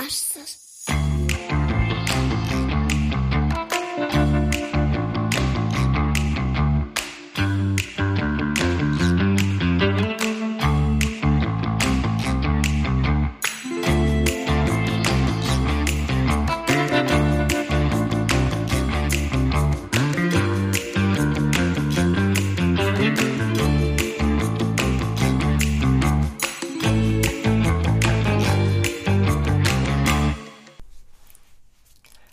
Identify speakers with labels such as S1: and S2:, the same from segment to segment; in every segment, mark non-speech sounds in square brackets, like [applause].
S1: marsas.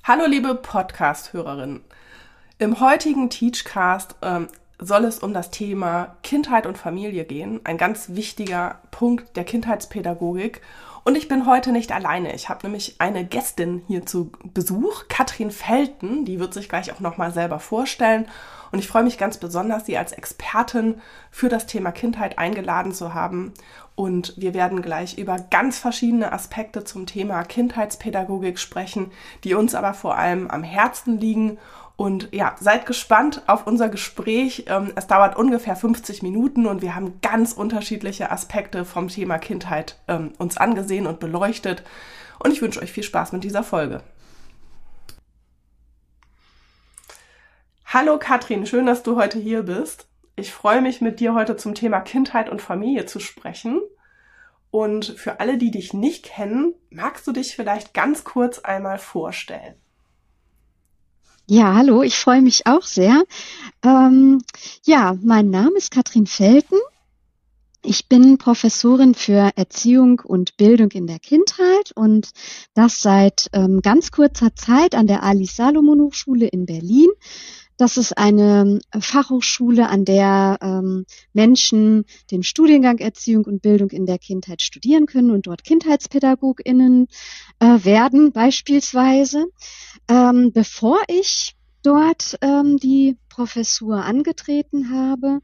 S2: Hallo liebe Podcast-Hörerinnen. Im heutigen Teachcast ähm, soll es um das Thema Kindheit und Familie gehen. Ein ganz wichtiger Punkt der Kindheitspädagogik. Und ich bin heute nicht alleine. Ich habe nämlich eine Gästin hier zu Besuch, Katrin Felten. Die wird sich gleich auch nochmal selber vorstellen. Und ich freue mich ganz besonders, sie als Expertin für das Thema Kindheit eingeladen zu haben. Und wir werden gleich über ganz verschiedene Aspekte zum Thema Kindheitspädagogik sprechen, die uns aber vor allem am Herzen liegen. Und ja, seid gespannt auf unser Gespräch. Ähm, es dauert ungefähr 50 Minuten und wir haben ganz unterschiedliche Aspekte vom Thema Kindheit ähm, uns angesehen und beleuchtet. Und ich wünsche euch viel Spaß mit dieser Folge. Hallo Katrin, schön, dass du heute hier bist. Ich freue mich, mit dir heute zum Thema Kindheit und Familie zu sprechen. Und für alle, die dich nicht kennen, magst du dich vielleicht ganz kurz einmal vorstellen?
S3: Ja, hallo, ich freue mich auch sehr. Ähm, ja, mein Name ist Katrin Felten. Ich bin Professorin für Erziehung und Bildung in der Kindheit und das seit ähm, ganz kurzer Zeit an der Ali Salomon Hochschule in Berlin. Das ist eine Fachhochschule, an der ähm, Menschen den Studiengang Erziehung und Bildung in der Kindheit studieren können und dort KindheitspädagogInnen äh, werden beispielsweise. Ähm, bevor ich dort ähm, die Professur angetreten habe,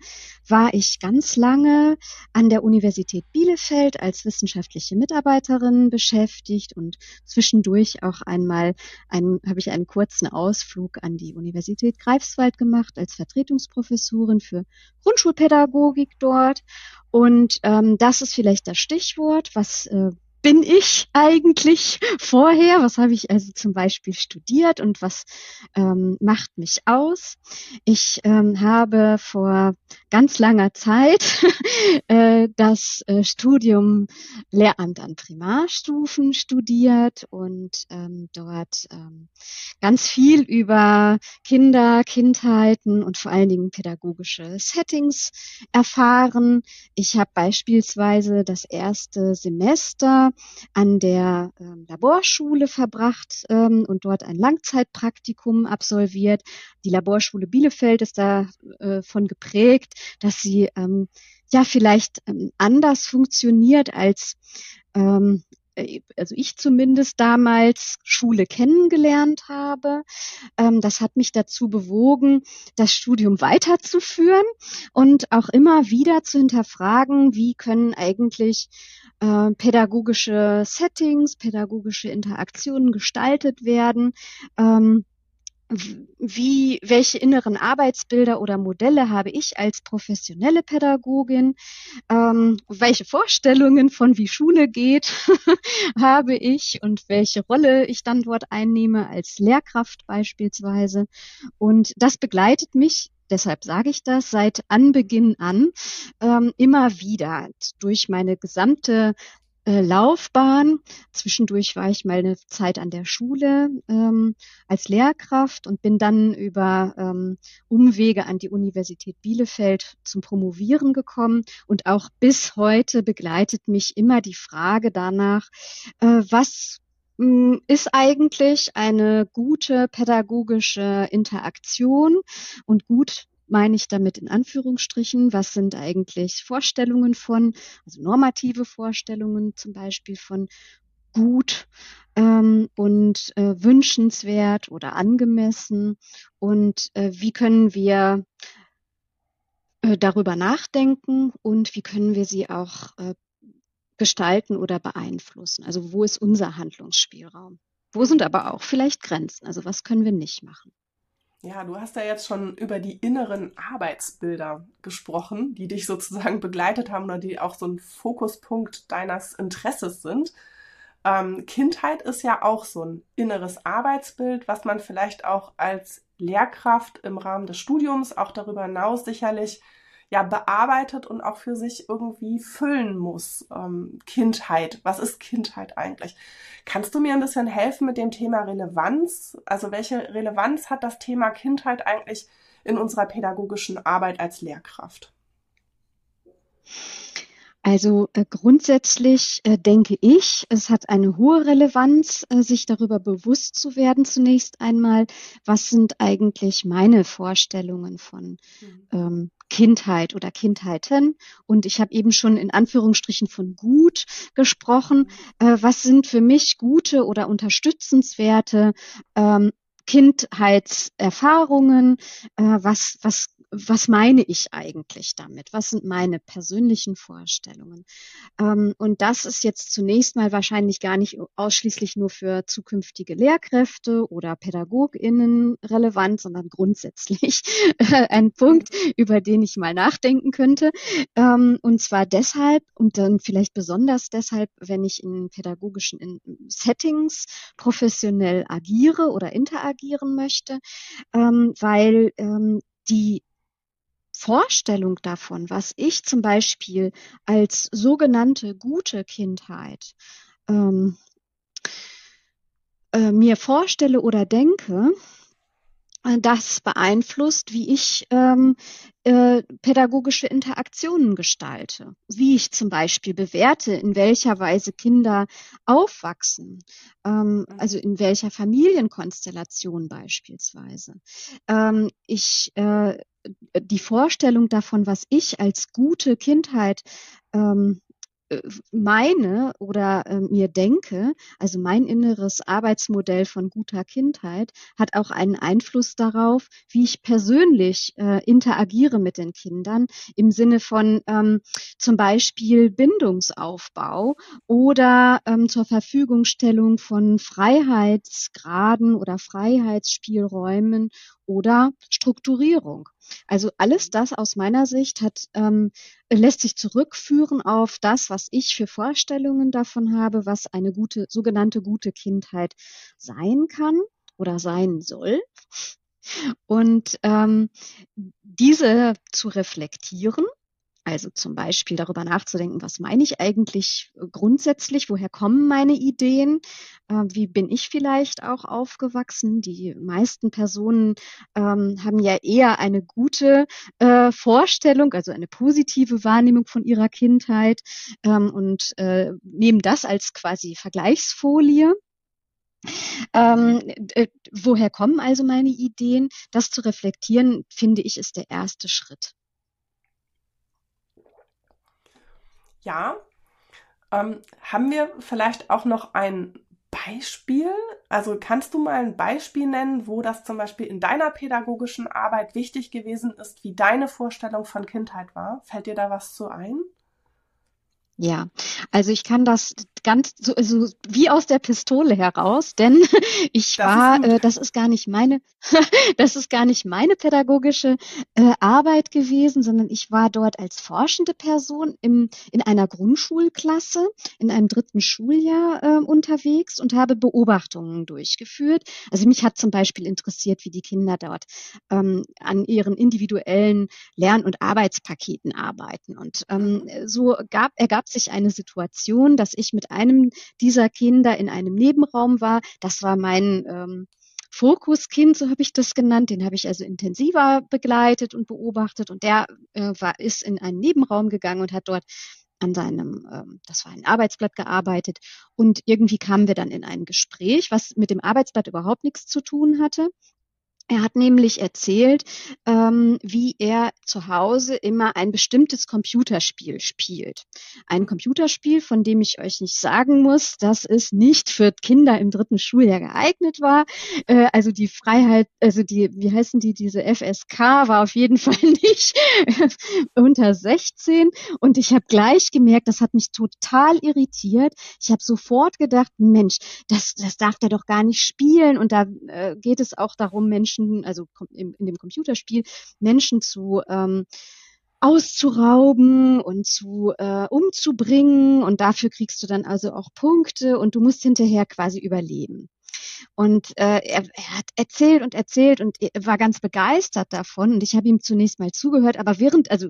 S3: war ich ganz lange an der Universität Bielefeld als wissenschaftliche Mitarbeiterin beschäftigt und zwischendurch auch einmal ein, habe ich einen kurzen Ausflug an die Universität Greifswald gemacht als Vertretungsprofessorin für Grundschulpädagogik dort. Und ähm, das ist vielleicht das Stichwort, was äh, bin ich eigentlich vorher? Was habe ich also zum Beispiel studiert und was ähm, macht mich aus? Ich ähm, habe vor ganz langer Zeit [laughs] äh, das äh, Studium Lehramt an Primarstufen studiert und ähm, dort ähm, ganz viel über Kinder, Kindheiten und vor allen Dingen pädagogische Settings erfahren. Ich habe beispielsweise das erste Semester an der ähm, Laborschule verbracht ähm, und dort ein Langzeitpraktikum absolviert. Die Laborschule Bielefeld ist davon äh, geprägt, dass sie ähm, ja vielleicht ähm, anders funktioniert als ähm, äh, also ich zumindest damals Schule kennengelernt habe. Ähm, das hat mich dazu bewogen, das Studium weiterzuführen und auch immer wieder zu hinterfragen, wie können eigentlich äh, pädagogische Settings, pädagogische Interaktionen gestaltet werden. Ähm, wie, welche inneren Arbeitsbilder oder Modelle habe ich als professionelle Pädagogin? Ähm, welche Vorstellungen von wie Schule geht [laughs] habe ich und welche Rolle ich dann dort einnehme als Lehrkraft beispielsweise? Und das begleitet mich deshalb sage ich das, seit Anbeginn an ähm, immer wieder durch meine gesamte äh, Laufbahn. Zwischendurch war ich mal eine Zeit an der Schule ähm, als Lehrkraft und bin dann über ähm, Umwege an die Universität Bielefeld zum Promovieren gekommen. Und auch bis heute begleitet mich immer die Frage danach, äh, was hm, ist eigentlich eine gute pädagogische Interaktion und gut meine ich damit in Anführungsstrichen? Was sind eigentlich Vorstellungen von, also normative Vorstellungen zum Beispiel von gut ähm, und äh, wünschenswert oder angemessen? Und äh, wie können wir äh, darüber nachdenken und wie können wir sie auch äh, gestalten oder beeinflussen? Also wo ist unser Handlungsspielraum? Wo sind aber auch vielleicht Grenzen? Also was können wir nicht machen?
S2: Ja, du hast ja jetzt schon über die inneren Arbeitsbilder gesprochen, die dich sozusagen begleitet haben oder die auch so ein Fokuspunkt deines Interesses sind. Ähm, Kindheit ist ja auch so ein inneres Arbeitsbild, was man vielleicht auch als Lehrkraft im Rahmen des Studiums, auch darüber hinaus sicherlich ja bearbeitet und auch für sich irgendwie füllen muss. Ähm, Kindheit, was ist Kindheit eigentlich? Kannst du mir ein bisschen helfen mit dem Thema Relevanz? Also welche Relevanz hat das Thema Kindheit eigentlich in unserer pädagogischen Arbeit als Lehrkraft?
S3: Also äh, grundsätzlich äh, denke ich, es hat eine hohe Relevanz, äh, sich darüber bewusst zu werden zunächst einmal, was sind eigentlich meine Vorstellungen von mhm. ähm, Kindheit oder Kindheiten. Und ich habe eben schon in Anführungsstrichen von gut gesprochen. Mhm. Äh, was sind für mich gute oder unterstützenswerte ähm, Kindheitserfahrungen, äh, was, was was meine ich eigentlich damit? Was sind meine persönlichen Vorstellungen? Ähm, und das ist jetzt zunächst mal wahrscheinlich gar nicht ausschließlich nur für zukünftige Lehrkräfte oder PädagogInnen relevant, sondern grundsätzlich [laughs] ein Punkt, über den ich mal nachdenken könnte. Ähm, und zwar deshalb und dann vielleicht besonders deshalb, wenn ich in pädagogischen Settings professionell agiere oder interagieren möchte, ähm, weil die Vorstellung davon, was ich zum Beispiel als sogenannte gute Kindheit ähm, äh, mir vorstelle oder denke, äh, das beeinflusst, wie ich ähm, äh, pädagogische Interaktionen gestalte, wie ich zum Beispiel bewerte, in welcher Weise Kinder aufwachsen, ähm, mhm. also in welcher Familienkonstellation beispielsweise. Ähm, ich äh, die Vorstellung davon, was ich als gute Kindheit ähm, äh, meine oder äh, mir denke, also mein inneres Arbeitsmodell von guter Kindheit, hat auch einen Einfluss darauf, wie ich persönlich äh, interagiere mit den Kindern im Sinne von ähm, zum Beispiel Bindungsaufbau oder ähm, zur Verfügungstellung von Freiheitsgraden oder Freiheitsspielräumen oder Strukturierung. Also alles das aus meiner Sicht hat, ähm, lässt sich zurückführen auf das, was ich für Vorstellungen davon habe, was eine gute, sogenannte gute Kindheit sein kann oder sein soll. Und ähm, diese zu reflektieren also zum Beispiel darüber nachzudenken, was meine ich eigentlich äh, grundsätzlich, woher kommen meine Ideen, äh, wie bin ich vielleicht auch aufgewachsen. Die meisten Personen ähm, haben ja eher eine gute äh, Vorstellung, also eine positive Wahrnehmung von ihrer Kindheit ähm, und äh, nehmen das als quasi Vergleichsfolie. Ähm, äh, woher kommen also meine Ideen? Das zu reflektieren, finde ich, ist der erste Schritt.
S2: Ja. Ähm, haben wir vielleicht auch noch ein Beispiel? Also kannst du mal ein Beispiel nennen, wo das zum Beispiel in deiner pädagogischen Arbeit wichtig gewesen ist, wie deine Vorstellung von Kindheit war? Fällt dir da was zu ein?
S3: Ja, also ich kann das ganz so, so wie aus der Pistole heraus, denn [laughs] ich das war, äh, das ist gar nicht meine, [laughs] das ist gar nicht meine pädagogische äh, Arbeit gewesen, sondern ich war dort als forschende Person im, in einer Grundschulklasse in einem dritten Schuljahr äh, unterwegs und habe Beobachtungen durchgeführt. Also mich hat zum Beispiel interessiert, wie die Kinder dort ähm, an ihren individuellen Lern- und Arbeitspaketen arbeiten. Und ähm, so gab, ergab ergab sich eine Situation, dass ich mit einem dieser Kinder in einem Nebenraum war. Das war mein ähm, Fokuskind, so habe ich das genannt. Den habe ich also intensiver begleitet und beobachtet. Und der äh, war, ist in einen Nebenraum gegangen und hat dort an seinem, ähm, das war ein Arbeitsblatt gearbeitet. Und irgendwie kamen wir dann in ein Gespräch, was mit dem Arbeitsblatt überhaupt nichts zu tun hatte. Er hat nämlich erzählt, ähm, wie er zu Hause immer ein bestimmtes Computerspiel spielt. Ein Computerspiel, von dem ich euch nicht sagen muss, dass es nicht für Kinder im dritten Schuljahr geeignet war. Äh, also die Freiheit, also die, wie heißen die, diese FSK war auf jeden [laughs] Fall nicht unter 16. Und ich habe gleich gemerkt, das hat mich total irritiert. Ich habe sofort gedacht, Mensch, das, das darf der doch gar nicht spielen. Und da äh, geht es auch darum, Menschen Menschen, also in, in dem Computerspiel, Menschen zu ähm, auszurauben und zu äh, umzubringen und dafür kriegst du dann also auch Punkte und du musst hinterher quasi überleben. Und äh, er, er hat erzählt und erzählt und war ganz begeistert davon. Und ich habe ihm zunächst mal zugehört, aber während, also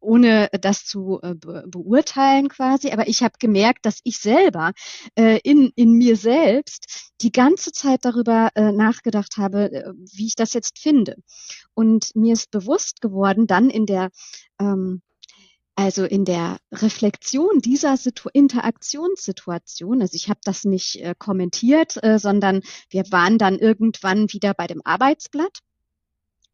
S3: ohne das zu äh, be beurteilen quasi, aber ich habe gemerkt, dass ich selber äh, in, in mir selbst die ganze Zeit darüber äh, nachgedacht habe, wie ich das jetzt finde. Und mir ist bewusst geworden, dann in der ähm, also in der Reflexion dieser Situ Interaktionssituation, also ich habe das nicht äh, kommentiert, äh, sondern wir waren dann irgendwann wieder bei dem Arbeitsblatt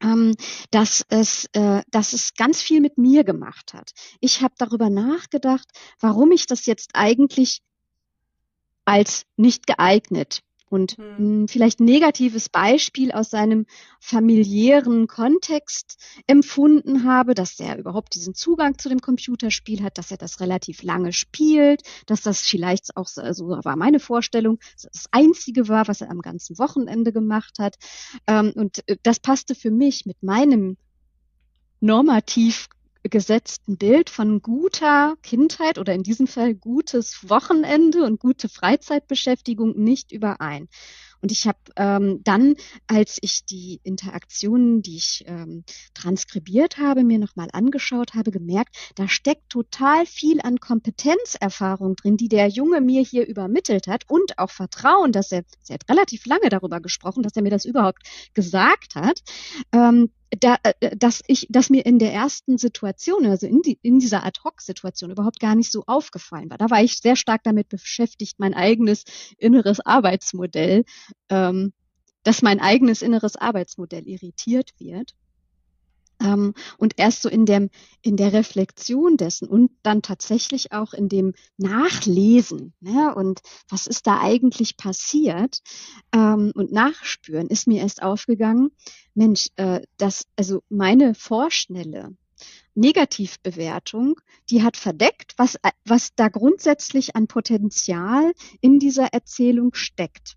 S3: ähm, dass es, äh, dass es ganz viel mit mir gemacht hat. Ich habe darüber nachgedacht, warum ich das jetzt eigentlich als nicht geeignet und hm. vielleicht negatives Beispiel aus seinem familiären Kontext empfunden habe, dass er überhaupt diesen Zugang zu dem Computerspiel hat, dass er das relativ lange spielt, dass das vielleicht auch, so also war meine Vorstellung, das Einzige war, was er am ganzen Wochenende gemacht hat. Ähm, und äh, das passte für mich mit meinem normativ gesetzten Bild von guter Kindheit oder in diesem Fall gutes Wochenende und gute Freizeitbeschäftigung nicht überein. Und ich habe ähm, dann, als ich die Interaktionen, die ich ähm, transkribiert habe, mir nochmal angeschaut habe, gemerkt, da steckt total viel an Kompetenzerfahrung drin, die der Junge mir hier übermittelt hat und auch Vertrauen, dass er, er hat relativ lange darüber gesprochen, dass er mir das überhaupt gesagt hat. Ähm, da, äh, dass ich, dass mir in der ersten Situation, also in, die, in dieser Ad-Hoc-Situation überhaupt gar nicht so aufgefallen war. Da war ich sehr stark damit beschäftigt, mein eigenes inneres Arbeitsmodell, ähm, dass mein eigenes inneres Arbeitsmodell irritiert wird. Ähm, und erst so in, dem, in der Reflexion dessen und dann tatsächlich auch in dem Nachlesen ne, und was ist da eigentlich passiert ähm, und Nachspüren ist mir erst aufgegangen, Mensch, äh, dass also meine Vorschnelle Negativbewertung, die hat verdeckt, was, was da grundsätzlich an Potenzial in dieser Erzählung steckt.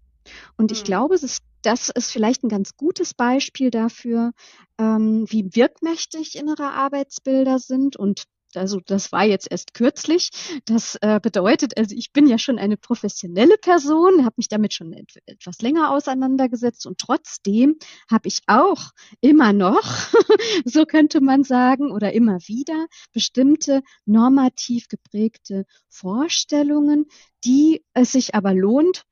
S3: Und ich hm. glaube, ist das ist vielleicht ein ganz gutes Beispiel dafür, ähm, wie wirkmächtig innere Arbeitsbilder sind und also das war jetzt erst kürzlich. Das äh, bedeutet, also ich bin ja schon eine professionelle Person, habe mich damit schon et etwas länger auseinandergesetzt und trotzdem habe ich auch immer noch, [laughs] so könnte man sagen, oder immer wieder bestimmte normativ geprägte Vorstellungen, die es sich aber lohnt,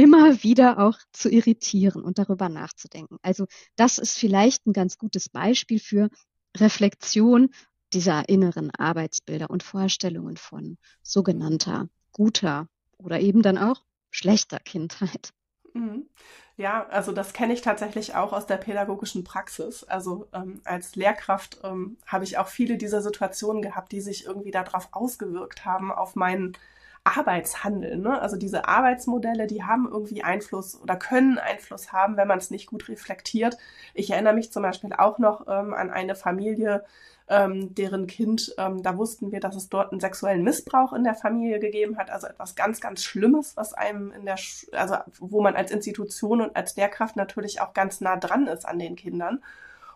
S3: immer wieder auch zu irritieren und darüber nachzudenken. Also das ist vielleicht ein ganz gutes Beispiel für Reflexion dieser inneren Arbeitsbilder und Vorstellungen von sogenannter guter oder eben dann auch schlechter Kindheit.
S2: Mhm. Ja, also das kenne ich tatsächlich auch aus der pädagogischen Praxis. Also ähm, als Lehrkraft ähm, habe ich auch viele dieser Situationen gehabt, die sich irgendwie darauf ausgewirkt haben, auf meinen Arbeitshandeln. Ne? Also diese Arbeitsmodelle, die haben irgendwie Einfluss oder können Einfluss haben, wenn man es nicht gut reflektiert. Ich erinnere mich zum Beispiel auch noch ähm, an eine Familie, ähm, deren Kind, ähm, da wussten wir, dass es dort einen sexuellen Missbrauch in der Familie gegeben hat, also etwas ganz, ganz Schlimmes, was einem in der, Sch also wo man als Institution und als Lehrkraft natürlich auch ganz nah dran ist an den Kindern.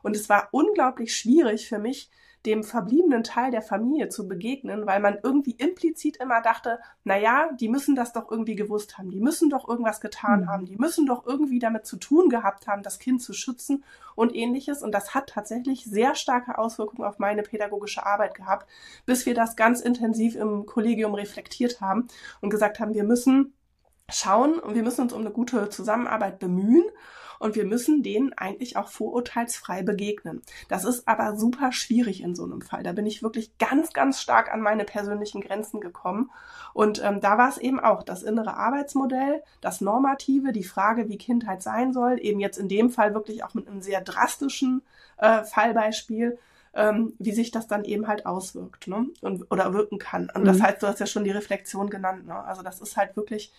S2: Und es war unglaublich schwierig für mich, dem verbliebenen Teil der Familie zu begegnen, weil man irgendwie implizit immer dachte, na ja, die müssen das doch irgendwie gewusst haben, die müssen doch irgendwas getan mhm. haben, die müssen doch irgendwie damit zu tun gehabt haben, das Kind zu schützen und ähnliches. Und das hat tatsächlich sehr starke Auswirkungen auf meine pädagogische Arbeit gehabt, bis wir das ganz intensiv im Kollegium reflektiert haben und gesagt haben, wir müssen schauen und wir müssen uns um eine gute Zusammenarbeit bemühen und wir müssen denen eigentlich auch vorurteilsfrei begegnen. Das ist aber super schwierig in so einem Fall. Da bin ich wirklich ganz, ganz stark an meine persönlichen Grenzen gekommen. Und ähm, da war es eben auch das innere Arbeitsmodell, das Normative, die Frage, wie Kindheit sein soll, eben jetzt in dem Fall wirklich auch mit einem sehr drastischen äh, Fallbeispiel. Ähm, wie sich das dann eben halt auswirkt ne? Und, oder wirken kann. Und mhm. das heißt, du hast ja schon die Reflexion genannt. Ne? Also das ist halt wirklich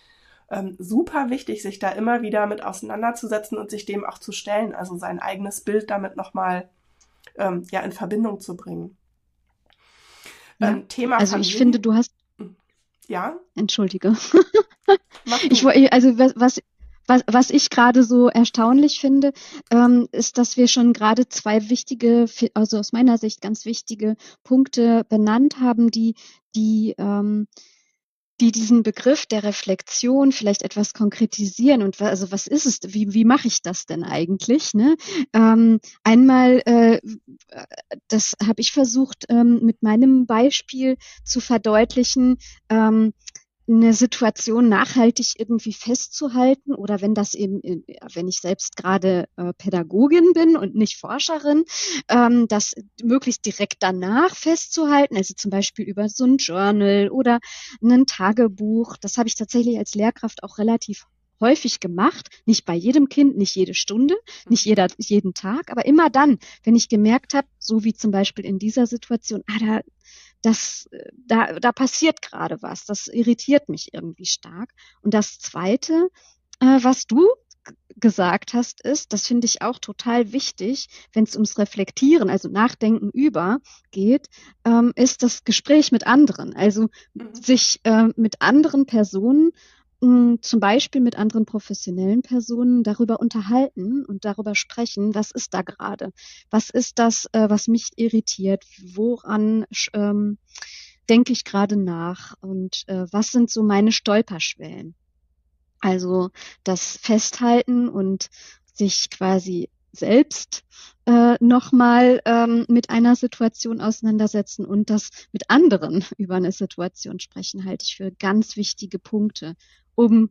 S2: ähm, super wichtig, sich da immer wieder mit auseinanderzusetzen und sich dem auch zu stellen, also sein eigenes Bild damit nochmal ähm, ja, in Verbindung zu bringen.
S3: Ja. Ähm, Thema also Familie. ich finde, du hast
S2: hm. ja.
S3: Entschuldige. [laughs] ich, also was, was, was ich gerade so erstaunlich finde, ähm, ist, dass wir schon gerade zwei wichtige, also aus meiner Sicht ganz wichtige Punkte benannt haben, die, die ähm, die diesen Begriff der Reflexion vielleicht etwas konkretisieren und also was ist es, wie, wie mache ich das denn eigentlich? Ne? Ähm, einmal, äh, das habe ich versucht ähm, mit meinem Beispiel zu verdeutlichen, ähm, eine Situation nachhaltig irgendwie festzuhalten oder wenn das eben, wenn ich selbst gerade äh, Pädagogin bin und nicht Forscherin, ähm, das möglichst direkt danach festzuhalten, also zum Beispiel über so ein Journal oder ein Tagebuch. Das habe ich tatsächlich als Lehrkraft auch relativ häufig gemacht, nicht bei jedem Kind, nicht jede Stunde, nicht jeder, jeden Tag, aber immer dann, wenn ich gemerkt habe, so wie zum Beispiel in dieser Situation, ah, da, das, da, da passiert gerade was. Das irritiert mich irgendwie stark. Und das Zweite, äh, was du gesagt hast, ist, das finde ich auch total wichtig, wenn es ums Reflektieren, also Nachdenken über geht, ähm, ist das Gespräch mit anderen. Also mhm. sich äh, mit anderen Personen zum Beispiel mit anderen professionellen Personen darüber unterhalten und darüber sprechen, was ist da gerade? Was ist das, äh, was mich irritiert? Woran ähm, denke ich gerade nach? Und äh, was sind so meine Stolperschwellen? Also das Festhalten und sich quasi selbst äh, nochmal ähm, mit einer Situation auseinandersetzen und das mit anderen [laughs] über eine Situation sprechen, halte ich für ganz wichtige Punkte, um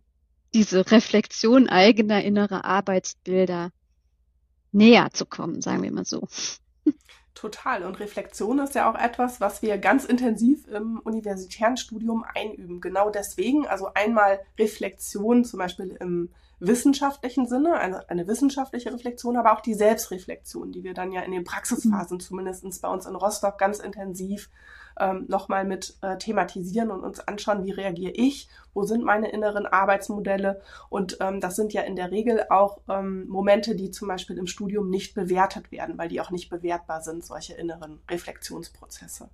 S3: diese Reflexion eigener innerer Arbeitsbilder näher zu kommen, sagen wir mal so.
S2: Total. Und Reflexion ist ja auch etwas, was wir ganz intensiv im universitären Studium einüben. Genau deswegen, also einmal Reflexion zum Beispiel im wissenschaftlichen Sinne, eine, eine wissenschaftliche Reflexion, aber auch die Selbstreflexion, die wir dann ja in den Praxisphasen mhm. zumindest bei uns in Rostock ganz intensiv ähm, nochmal mit äh, thematisieren und uns anschauen, wie reagiere ich, wo sind meine inneren Arbeitsmodelle. Und ähm, das sind ja in der Regel auch ähm, Momente, die zum Beispiel im Studium nicht bewertet werden, weil die auch nicht bewertbar sind, solche inneren Reflexionsprozesse.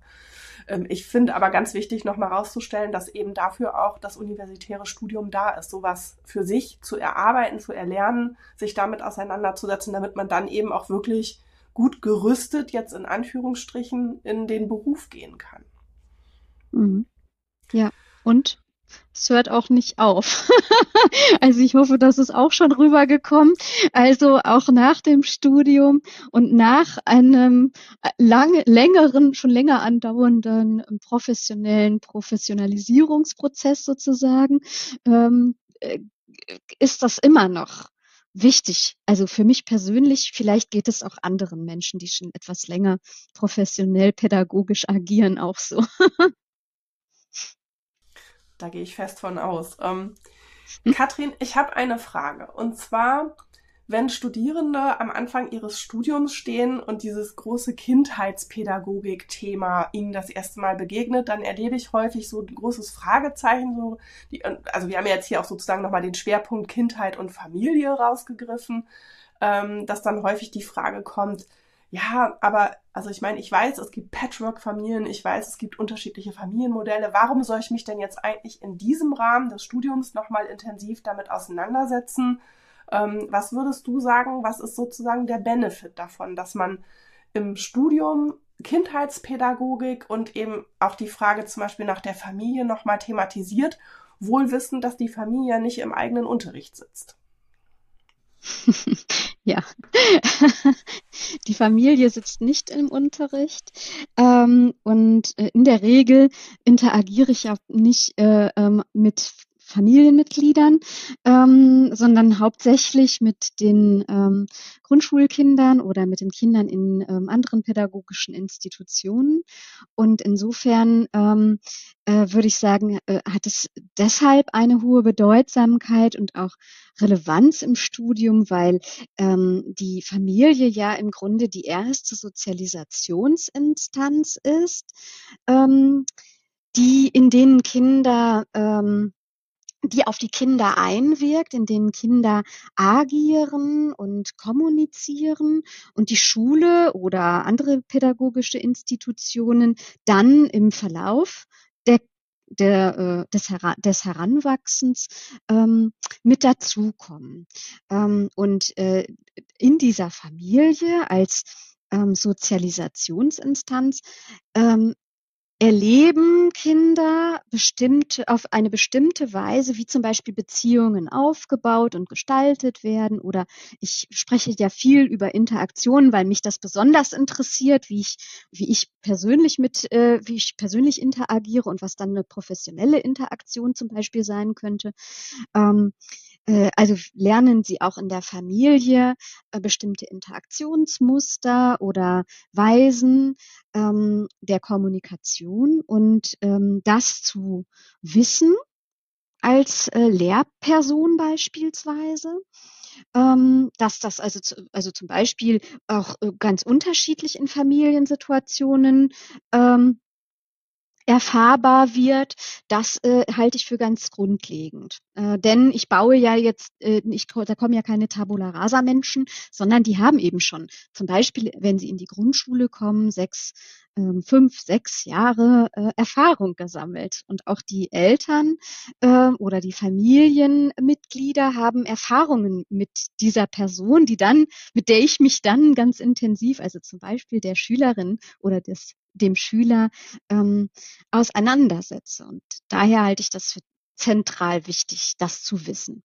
S2: Ähm, ich finde aber ganz wichtig, nochmal herauszustellen, dass eben dafür auch das universitäre Studium da ist, sowas für sich zu erarbeiten, zu erlernen, sich damit auseinanderzusetzen, damit man dann eben auch wirklich gut gerüstet jetzt in Anführungsstrichen in den Beruf gehen kann.
S3: Mhm. Ja, und es hört auch nicht auf. [laughs] also ich hoffe, das ist auch schon rübergekommen. Also auch nach dem Studium und nach einem lange, längeren, schon länger andauernden professionellen Professionalisierungsprozess sozusagen, ähm, äh, ist das immer noch wichtig. Also für mich persönlich, vielleicht geht es auch anderen Menschen, die schon etwas länger professionell pädagogisch agieren, auch so. [laughs]
S2: da gehe ich fest von aus. Ähm, hm? Katrin, ich habe eine Frage. Und zwar, wenn Studierende am Anfang ihres Studiums stehen und dieses große Kindheitspädagogik-Thema ihnen das erste Mal begegnet, dann erlebe ich häufig so ein großes Fragezeichen. So die, also wir haben ja jetzt hier auch sozusagen nochmal den Schwerpunkt Kindheit und Familie rausgegriffen, ähm, dass dann häufig die Frage kommt, ja, aber also ich meine, ich weiß, es gibt Patchwork-Familien, ich weiß, es gibt unterschiedliche Familienmodelle. Warum soll ich mich denn jetzt eigentlich in diesem Rahmen des Studiums nochmal intensiv damit auseinandersetzen? Ähm, was würdest du sagen, was ist sozusagen der Benefit davon, dass man im Studium Kindheitspädagogik und eben auch die Frage zum Beispiel nach der Familie nochmal thematisiert, wohl wissend, dass die Familie nicht im eigenen Unterricht sitzt? [laughs]
S3: ja, [laughs] die Familie sitzt nicht im Unterricht ähm, und äh, in der Regel interagiere ich ja nicht äh, ähm, mit Familienmitgliedern, ähm, sondern hauptsächlich mit den ähm, Grundschulkindern oder mit den Kindern in ähm, anderen pädagogischen Institutionen. Und insofern ähm, äh, würde ich sagen, äh, hat es deshalb eine hohe Bedeutsamkeit und auch Relevanz im Studium, weil ähm, die Familie ja im Grunde die erste Sozialisationsinstanz ist, ähm, die in denen Kinder ähm, die auf die Kinder einwirkt, in denen Kinder agieren und kommunizieren und die Schule oder andere pädagogische Institutionen dann im Verlauf der der, äh, des, Hera des Heranwachsens ähm, mit dazukommen. Ähm, und äh, in dieser Familie als ähm, Sozialisationsinstanz ähm, erleben Kinder bestimmt auf eine bestimmte Weise, wie zum Beispiel Beziehungen aufgebaut und gestaltet werden. Oder ich spreche ja viel über Interaktionen, weil mich das besonders interessiert, wie ich, wie ich persönlich mit, äh, wie ich persönlich interagiere und was dann eine professionelle Interaktion zum Beispiel sein könnte. Ähm, äh, also lernen sie auch in der Familie äh, bestimmte Interaktionsmuster oder Weisen ähm, der Kommunikation und ähm, das zu wissen als äh, Lehrperson beispielsweise, ähm, dass das also, zu, also zum Beispiel auch äh, ganz unterschiedlich in Familiensituationen ähm, erfahrbar wird, das äh, halte ich für ganz grundlegend. Äh, denn ich baue ja jetzt, äh, ich, da kommen ja keine Tabula rasa Menschen, sondern die haben eben schon, zum Beispiel, wenn sie in die Grundschule kommen, sechs, ähm, fünf, sechs Jahre äh, Erfahrung gesammelt. Und auch die Eltern äh, oder die Familienmitglieder haben Erfahrungen mit dieser Person, die dann, mit der ich mich dann ganz intensiv, also zum Beispiel der Schülerin oder des dem Schüler ähm, auseinandersetze. Und daher halte ich das für zentral wichtig, das zu wissen.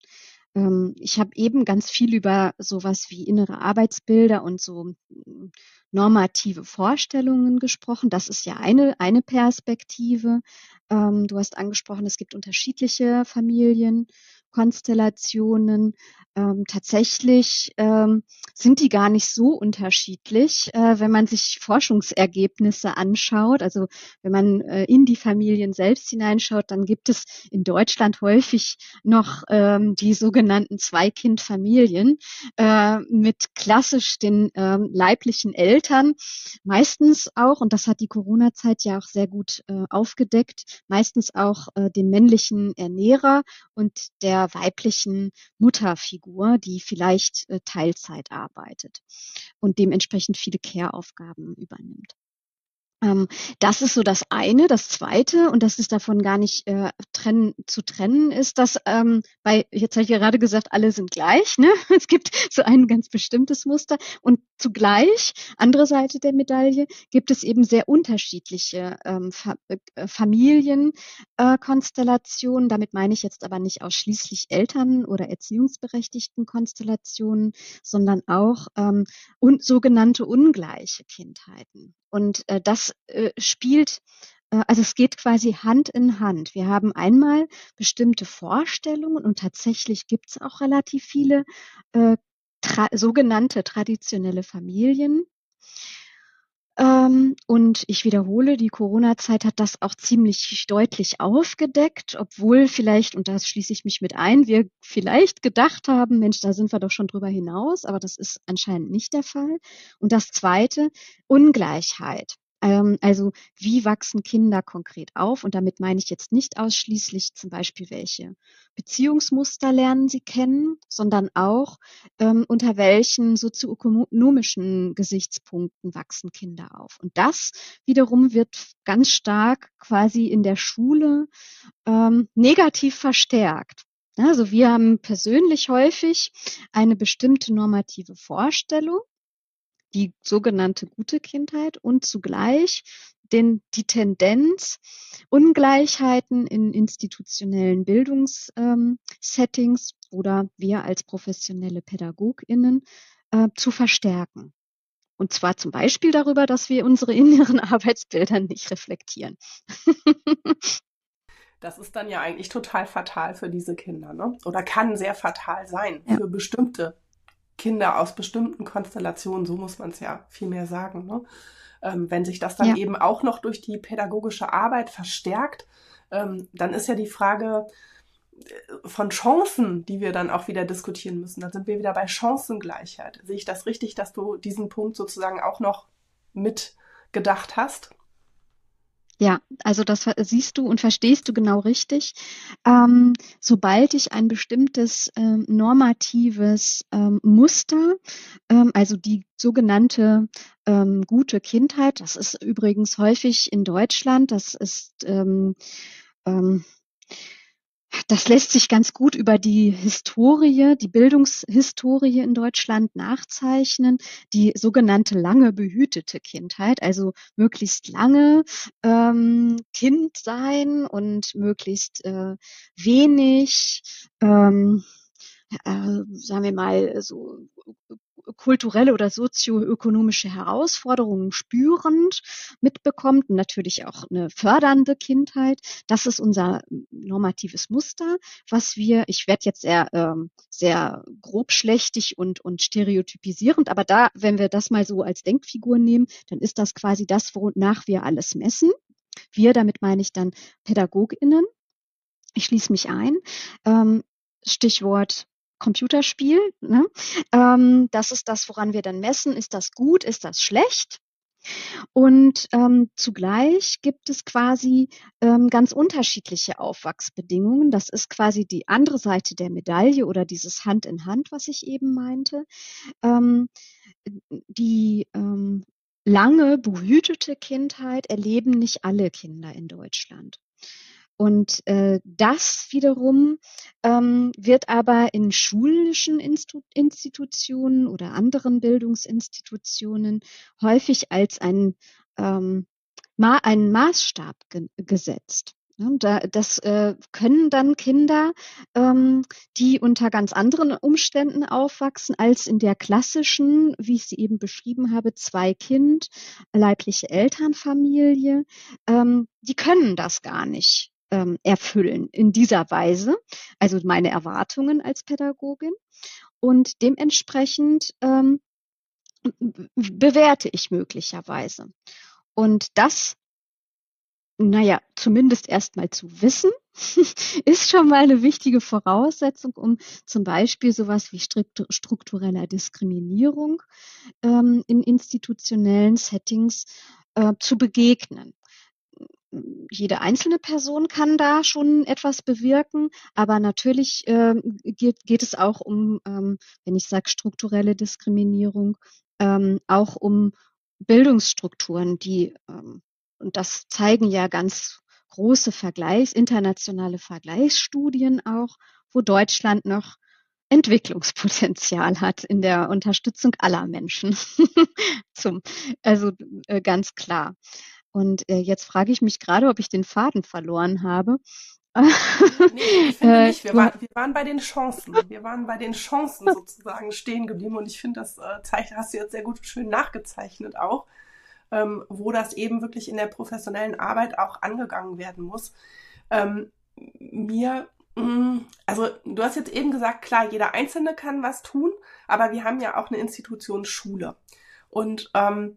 S3: Ähm, ich habe eben ganz viel über sowas wie innere Arbeitsbilder und so hm, normative Vorstellungen gesprochen. Das ist ja eine, eine Perspektive. Ähm, du hast angesprochen, es gibt unterschiedliche Familienkonstellationen. Ähm, tatsächlich ähm, sind die gar nicht so unterschiedlich, äh, wenn man sich Forschungsergebnisse anschaut. Also wenn man äh, in die Familien selbst hineinschaut, dann gibt es in Deutschland häufig noch ähm, die sogenannten Zwei-Kind-Familien äh, mit klassisch den ähm, leiblichen Eltern. Meistens auch, und das hat die Corona-Zeit ja auch sehr gut äh, aufgedeckt, meistens auch äh, dem männlichen Ernährer und der weiblichen Mutterfigur, die vielleicht äh, Teilzeit arbeitet und dementsprechend viele Care-Aufgaben übernimmt. Ähm, das ist so das eine. Das zweite, und das ist davon gar nicht äh, trennen, zu trennen, ist, dass ähm, bei, jetzt habe ich gerade gesagt, alle sind gleich. Ne? [laughs] Es gibt so ein ganz bestimmtes Muster. Und zugleich, andere Seite der Medaille, gibt es eben sehr unterschiedliche ähm, Fa äh, Familienkonstellationen. Äh, Damit meine ich jetzt aber nicht ausschließlich Eltern- oder erziehungsberechtigten Konstellationen, sondern auch ähm, un sogenannte ungleiche Kindheiten. Und äh, das äh, spielt, äh, also es geht quasi Hand in Hand. Wir haben einmal bestimmte Vorstellungen und tatsächlich gibt es auch relativ viele äh, tra sogenannte traditionelle Familien. Ähm, und ich wiederhole, die Corona-Zeit hat das auch ziemlich deutlich aufgedeckt, obwohl vielleicht, und da schließe ich mich mit ein, wir vielleicht gedacht haben, Mensch, da sind wir doch schon drüber hinaus, aber das ist anscheinend nicht der Fall. Und das Zweite, Ungleichheit. Ähm, also wie wachsen Kinder konkret auf? Und damit meine ich jetzt nicht ausschließlich zum Beispiel, welche Beziehungsmuster lernen sie kennen, sondern auch ähm, unter welchen sozioökonomischen Gesichtspunkten wachsen Kinder auf. Und das wiederum wird ganz stark quasi in der Schule ähm, negativ verstärkt. Also wir haben persönlich häufig eine bestimmte normative Vorstellung die sogenannte gute Kindheit und zugleich den, die Tendenz, Ungleichheiten in institutionellen Bildungssettings ähm, oder wir als professionelle PädagogInnen äh, zu verstärken. Und zwar zum Beispiel darüber, dass wir unsere [laughs] inneren Arbeitsbilder nicht reflektieren. [laughs]
S2: das ist dann ja eigentlich total fatal für diese Kinder, ne? Oder kann sehr fatal sein ja. für bestimmte Kinder aus bestimmten Konstellationen, so muss man es ja viel mehr sagen. Ne? Ähm, wenn sich das dann ja. eben auch noch durch die pädagogische Arbeit verstärkt, ähm, dann ist ja die Frage äh, von Chancen, die wir dann auch wieder diskutieren müssen. Dann sind wir wieder bei Chancengleichheit. Sehe ich das richtig, dass du diesen Punkt sozusagen auch noch mitgedacht hast?
S3: Ja, also das siehst du und verstehst du genau richtig. Ähm, sobald ich ein bestimmtes ähm, normatives ähm, Muster, ähm, also die sogenannte ähm, gute Kindheit, das ist übrigens häufig in Deutschland, das ist ähm, das lässt sich ganz gut über die Historie, die Bildungshistorie in Deutschland nachzeichnen, die sogenannte lange behütete Kindheit, also möglichst lange ähm, Kind sein und möglichst äh, wenig ähm, äh, sagen wir mal, so kulturelle oder sozioökonomische Herausforderungen spürend mitbekommt und natürlich auch eine fördernde Kindheit. Das ist unser normatives Muster, was wir, ich werde jetzt eher ähm, sehr grobschlächtig und, und stereotypisierend, aber da, wenn wir das mal so als Denkfigur nehmen, dann ist das quasi das, wonach wir alles messen. Wir, damit meine ich dann PädagogInnen. Ich schließe mich ein. Ähm, Stichwort Computerspiel. Ne? Ähm, das ist das, woran wir dann messen, ist das gut, ist das schlecht. Und ähm, zugleich gibt es quasi ähm, ganz unterschiedliche Aufwachsbedingungen. Das ist quasi die andere Seite der Medaille oder dieses Hand in Hand, was ich eben meinte. Ähm, die ähm, lange behütete Kindheit erleben nicht alle Kinder in Deutschland. Und äh, das wiederum ähm, wird aber in schulischen Instu Institutionen oder anderen Bildungsinstitutionen häufig als ein, ähm, ma ein Maßstab ge gesetzt. Ja, das äh, können dann Kinder, ähm, die unter ganz anderen Umständen aufwachsen als in der klassischen, wie ich sie eben beschrieben habe, zwei Kind, leibliche Elternfamilie, ähm, die können das gar nicht ähm, erfüllen in dieser Weise, also meine Erwartungen als Pädagogin. Und dementsprechend ähm, bewerte ich möglicherweise. Und das, naja, zumindest erstmal zu wissen, [laughs] ist schon mal eine wichtige Voraussetzung, um zum Beispiel sowas wie struktureller Diskriminierung ähm, in institutionellen Settings äh, zu begegnen jede einzelne Person kann da schon etwas bewirken, aber natürlich äh, geht, geht es auch um, ähm, wenn ich sage strukturelle Diskriminierung, ähm, auch um Bildungsstrukturen, die, ähm, und das zeigen ja ganz große Vergleichs, internationale Vergleichsstudien auch, wo Deutschland noch Entwicklungspotenzial hat in der Unterstützung aller Menschen. [laughs] Zum, also äh, ganz klar. Und äh, jetzt frage ich mich gerade, ob ich den Faden verloren habe.
S2: nee, ich [laughs] finde äh, nicht. Wir, war, wir waren bei den Chancen. Wir waren bei den Chancen sozusagen stehen geblieben. Und ich finde, das äh, hast du jetzt sehr gut schön nachgezeichnet auch, ähm, wo das eben wirklich in der professionellen Arbeit auch angegangen werden muss. Ähm, mir, mh, mm, also du hast jetzt eben gesagt, klar, jeder Einzelne kann was tun, aber wir haben ja auch eine Institution Schule. Und ähm,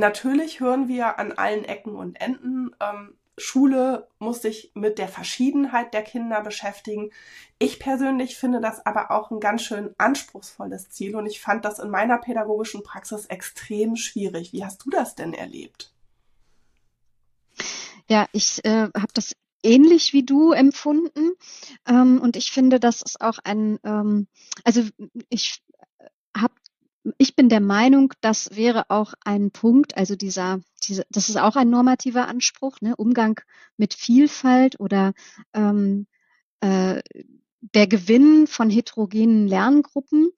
S2: Natürlich hören wir an allen Ecken und Enden, ähm, Schule muss sich mit der Verschiedenheit der Kinder beschäftigen. Ich persönlich finde das aber auch ein ganz schön anspruchsvolles Ziel und ich fand das in meiner pädagogischen Praxis extrem schwierig. Wie hast du das denn erlebt?
S3: Ja, ich äh, habe das ähnlich wie du empfunden ähm, und ich finde, das ist auch ein, ähm, also ich habe ich bin der Meinung, das wäre auch ein Punkt, also dieser, diese, das ist auch ein normativer Anspruch, ne? Umgang mit Vielfalt oder ähm, äh, der Gewinn von heterogenen Lerngruppen,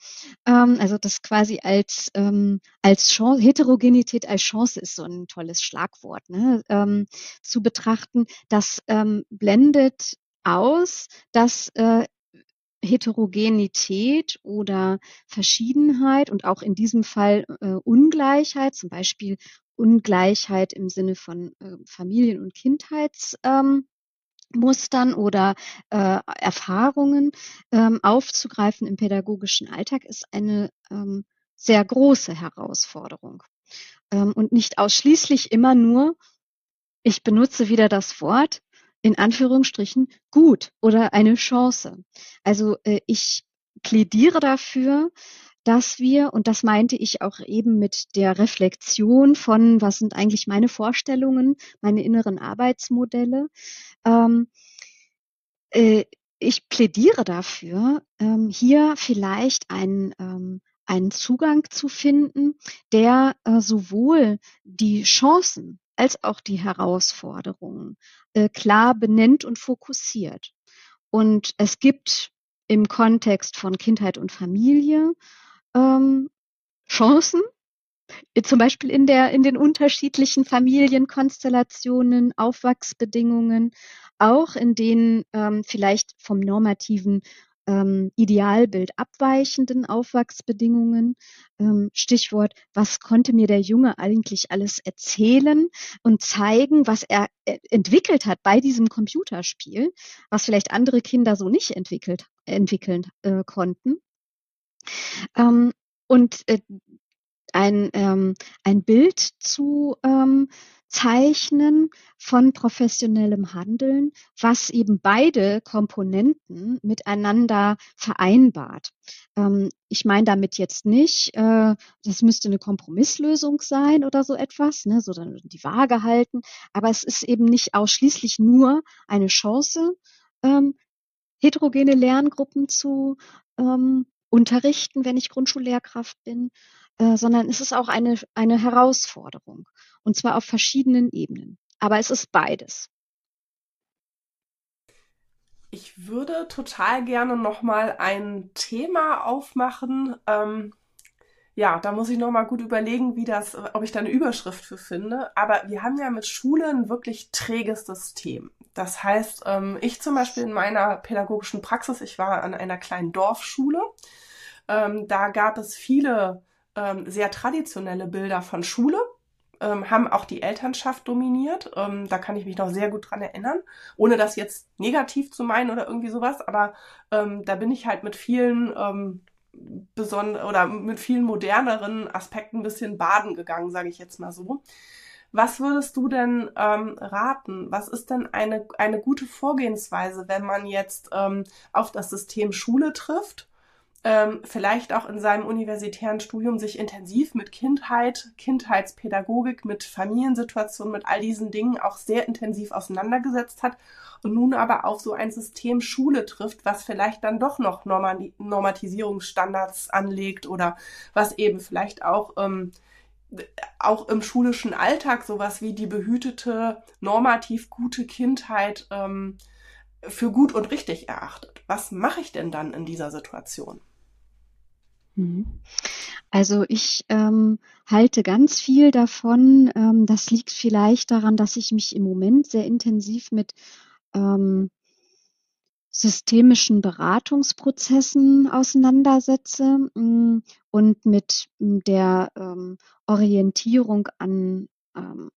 S3: ähm, also das quasi als, ähm, als Chance, Heterogenität als Chance ist so ein tolles Schlagwort, ne? ähm, zu betrachten, das ähm, blendet aus, dass äh, Heterogenität oder Verschiedenheit und auch in diesem Fall äh, Ungleichheit, zum Beispiel Ungleichheit im Sinne von äh, Familien- und Kindheitsmustern ähm, oder äh, Erfahrungen ähm, aufzugreifen im pädagogischen Alltag ist eine ähm, sehr große Herausforderung. Ähm, und nicht ausschließlich immer nur, ich benutze wieder das Wort, in Anführungsstrichen gut oder eine Chance. Also äh, ich plädiere dafür, dass wir, und das meinte ich auch eben mit der Reflexion von, was sind eigentlich meine Vorstellungen, meine inneren Arbeitsmodelle, ähm, äh, ich plädiere dafür, ähm, hier vielleicht ein ähm, einen Zugang zu finden, der äh, sowohl die Chancen als auch die Herausforderungen äh, klar benennt und fokussiert. Und es gibt im Kontext von Kindheit und Familie ähm, Chancen, zum Beispiel in der in den unterschiedlichen Familienkonstellationen, Aufwachsbedingungen, auch in den ähm, vielleicht vom normativen ähm, Idealbild abweichenden Aufwachsbedingungen. Ähm, Stichwort, was konnte mir der Junge eigentlich alles erzählen und zeigen, was er äh, entwickelt hat bei diesem Computerspiel, was vielleicht andere Kinder so nicht entwickelt, entwickeln äh, konnten. Ähm, und äh, ein, ähm, ein Bild zu ähm, Zeichnen von professionellem Handeln, was eben beide Komponenten miteinander vereinbart. Ähm, ich meine damit jetzt nicht, äh, das müsste eine Kompromisslösung sein oder so etwas, ne, so dann die Waage halten, aber es ist eben nicht ausschließlich nur eine Chance, ähm, heterogene Lerngruppen zu ähm, unterrichten, wenn ich Grundschullehrkraft bin, äh, sondern es ist auch eine, eine Herausforderung. Und zwar auf verschiedenen Ebenen. Aber es ist beides.
S2: Ich würde total gerne nochmal ein Thema aufmachen. Ähm, ja, da muss ich nochmal gut überlegen, wie das, ob ich da eine Überschrift für finde. Aber wir haben ja mit Schule ein wirklich träges System. Das heißt, ähm, ich zum Beispiel in meiner pädagogischen Praxis, ich war an einer kleinen Dorfschule, ähm, da gab es viele ähm, sehr traditionelle Bilder von Schule, ähm, haben auch die Elternschaft dominiert. Ähm, da kann ich mich noch sehr gut dran erinnern, ohne das jetzt negativ zu meinen oder irgendwie sowas. Aber ähm, da bin ich halt mit vielen ähm, besonderen oder mit vielen moderneren Aspekten ein bisschen baden gegangen, sage ich jetzt mal so. Was würdest du denn ähm, raten? Was ist denn eine, eine gute Vorgehensweise, wenn man jetzt ähm, auf das System Schule trifft ähm, vielleicht auch in seinem universitären Studium sich intensiv mit Kindheit, Kindheitspädagogik, mit Familiensituationen, mit all diesen Dingen auch sehr intensiv auseinandergesetzt hat und nun aber auf so ein System Schule trifft, was vielleicht dann doch noch Normatisierungsstandards anlegt oder was eben vielleicht auch ähm, auch im schulischen Alltag sowas wie die behütete, normativ gute Kindheit ähm, für gut und richtig erachtet. Was mache ich denn dann in dieser Situation?
S3: Mhm. Also ich ähm, halte ganz viel davon. Ähm, das liegt vielleicht daran, dass ich mich im Moment sehr intensiv mit ähm, systemischen Beratungsprozessen auseinandersetze mm, und mit mh, der ähm, Orientierung an ähm,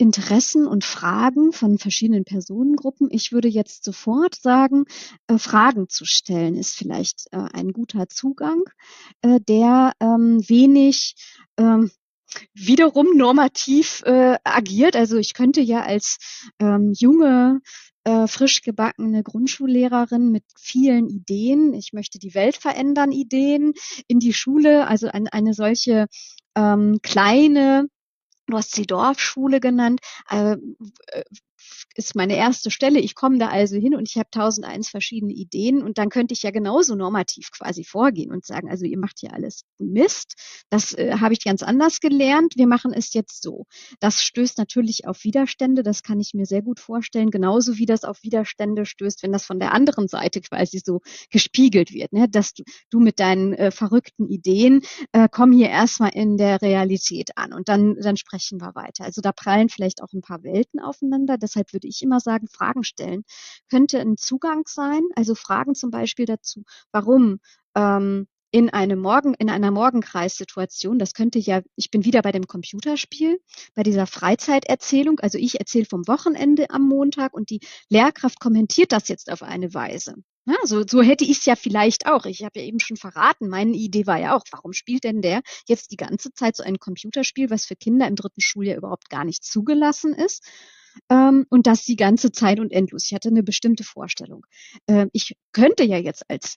S3: Interessen und Fragen von verschiedenen Personengruppen. Ich würde jetzt sofort sagen, äh, Fragen zu stellen ist vielleicht äh, ein guter Zugang, äh, der ähm, wenig ähm, wiederum normativ äh, agiert. Also ich könnte ja als ähm, junge äh, frisch gebackene Grundschullehrerin mit vielen Ideen, ich möchte die Welt verändern, Ideen in die Schule, also an eine solche ähm, kleine du hast sie Dorfschule genannt, äh, ist meine erste Stelle. Ich komme da also hin und ich habe tausend eins verschiedene Ideen und dann könnte ich ja genauso normativ quasi vorgehen und sagen, also ihr macht hier alles Mist. Das äh, habe ich ganz anders gelernt. Wir machen es jetzt so. Das stößt natürlich auf Widerstände. Das kann ich mir sehr gut vorstellen. Genauso wie das auf Widerstände stößt, wenn das von der anderen Seite quasi so gespiegelt wird, ne? dass du, du mit deinen äh, verrückten Ideen äh, komm hier erstmal in der Realität an und dann, dann sprechen wir weiter. Also da prallen vielleicht auch ein paar Welten aufeinander. Deshalb würde ich immer sagen, Fragen stellen könnte ein Zugang sein. Also Fragen zum Beispiel dazu, warum ähm, in eine Morgen, in einer Morgenkreissituation, das könnte ja, ich bin wieder bei dem Computerspiel, bei dieser Freizeiterzählung, also ich erzähle vom Wochenende am Montag und die Lehrkraft kommentiert das jetzt auf eine Weise. Ja, so, so hätte ich es ja vielleicht auch. Ich habe ja eben schon verraten, meine Idee war ja auch, warum spielt denn der jetzt die ganze Zeit so ein Computerspiel, was für Kinder im dritten Schuljahr überhaupt gar nicht zugelassen ist? Ähm, und das die ganze Zeit und endlos. Ich hatte eine bestimmte Vorstellung. Äh, ich könnte ja jetzt als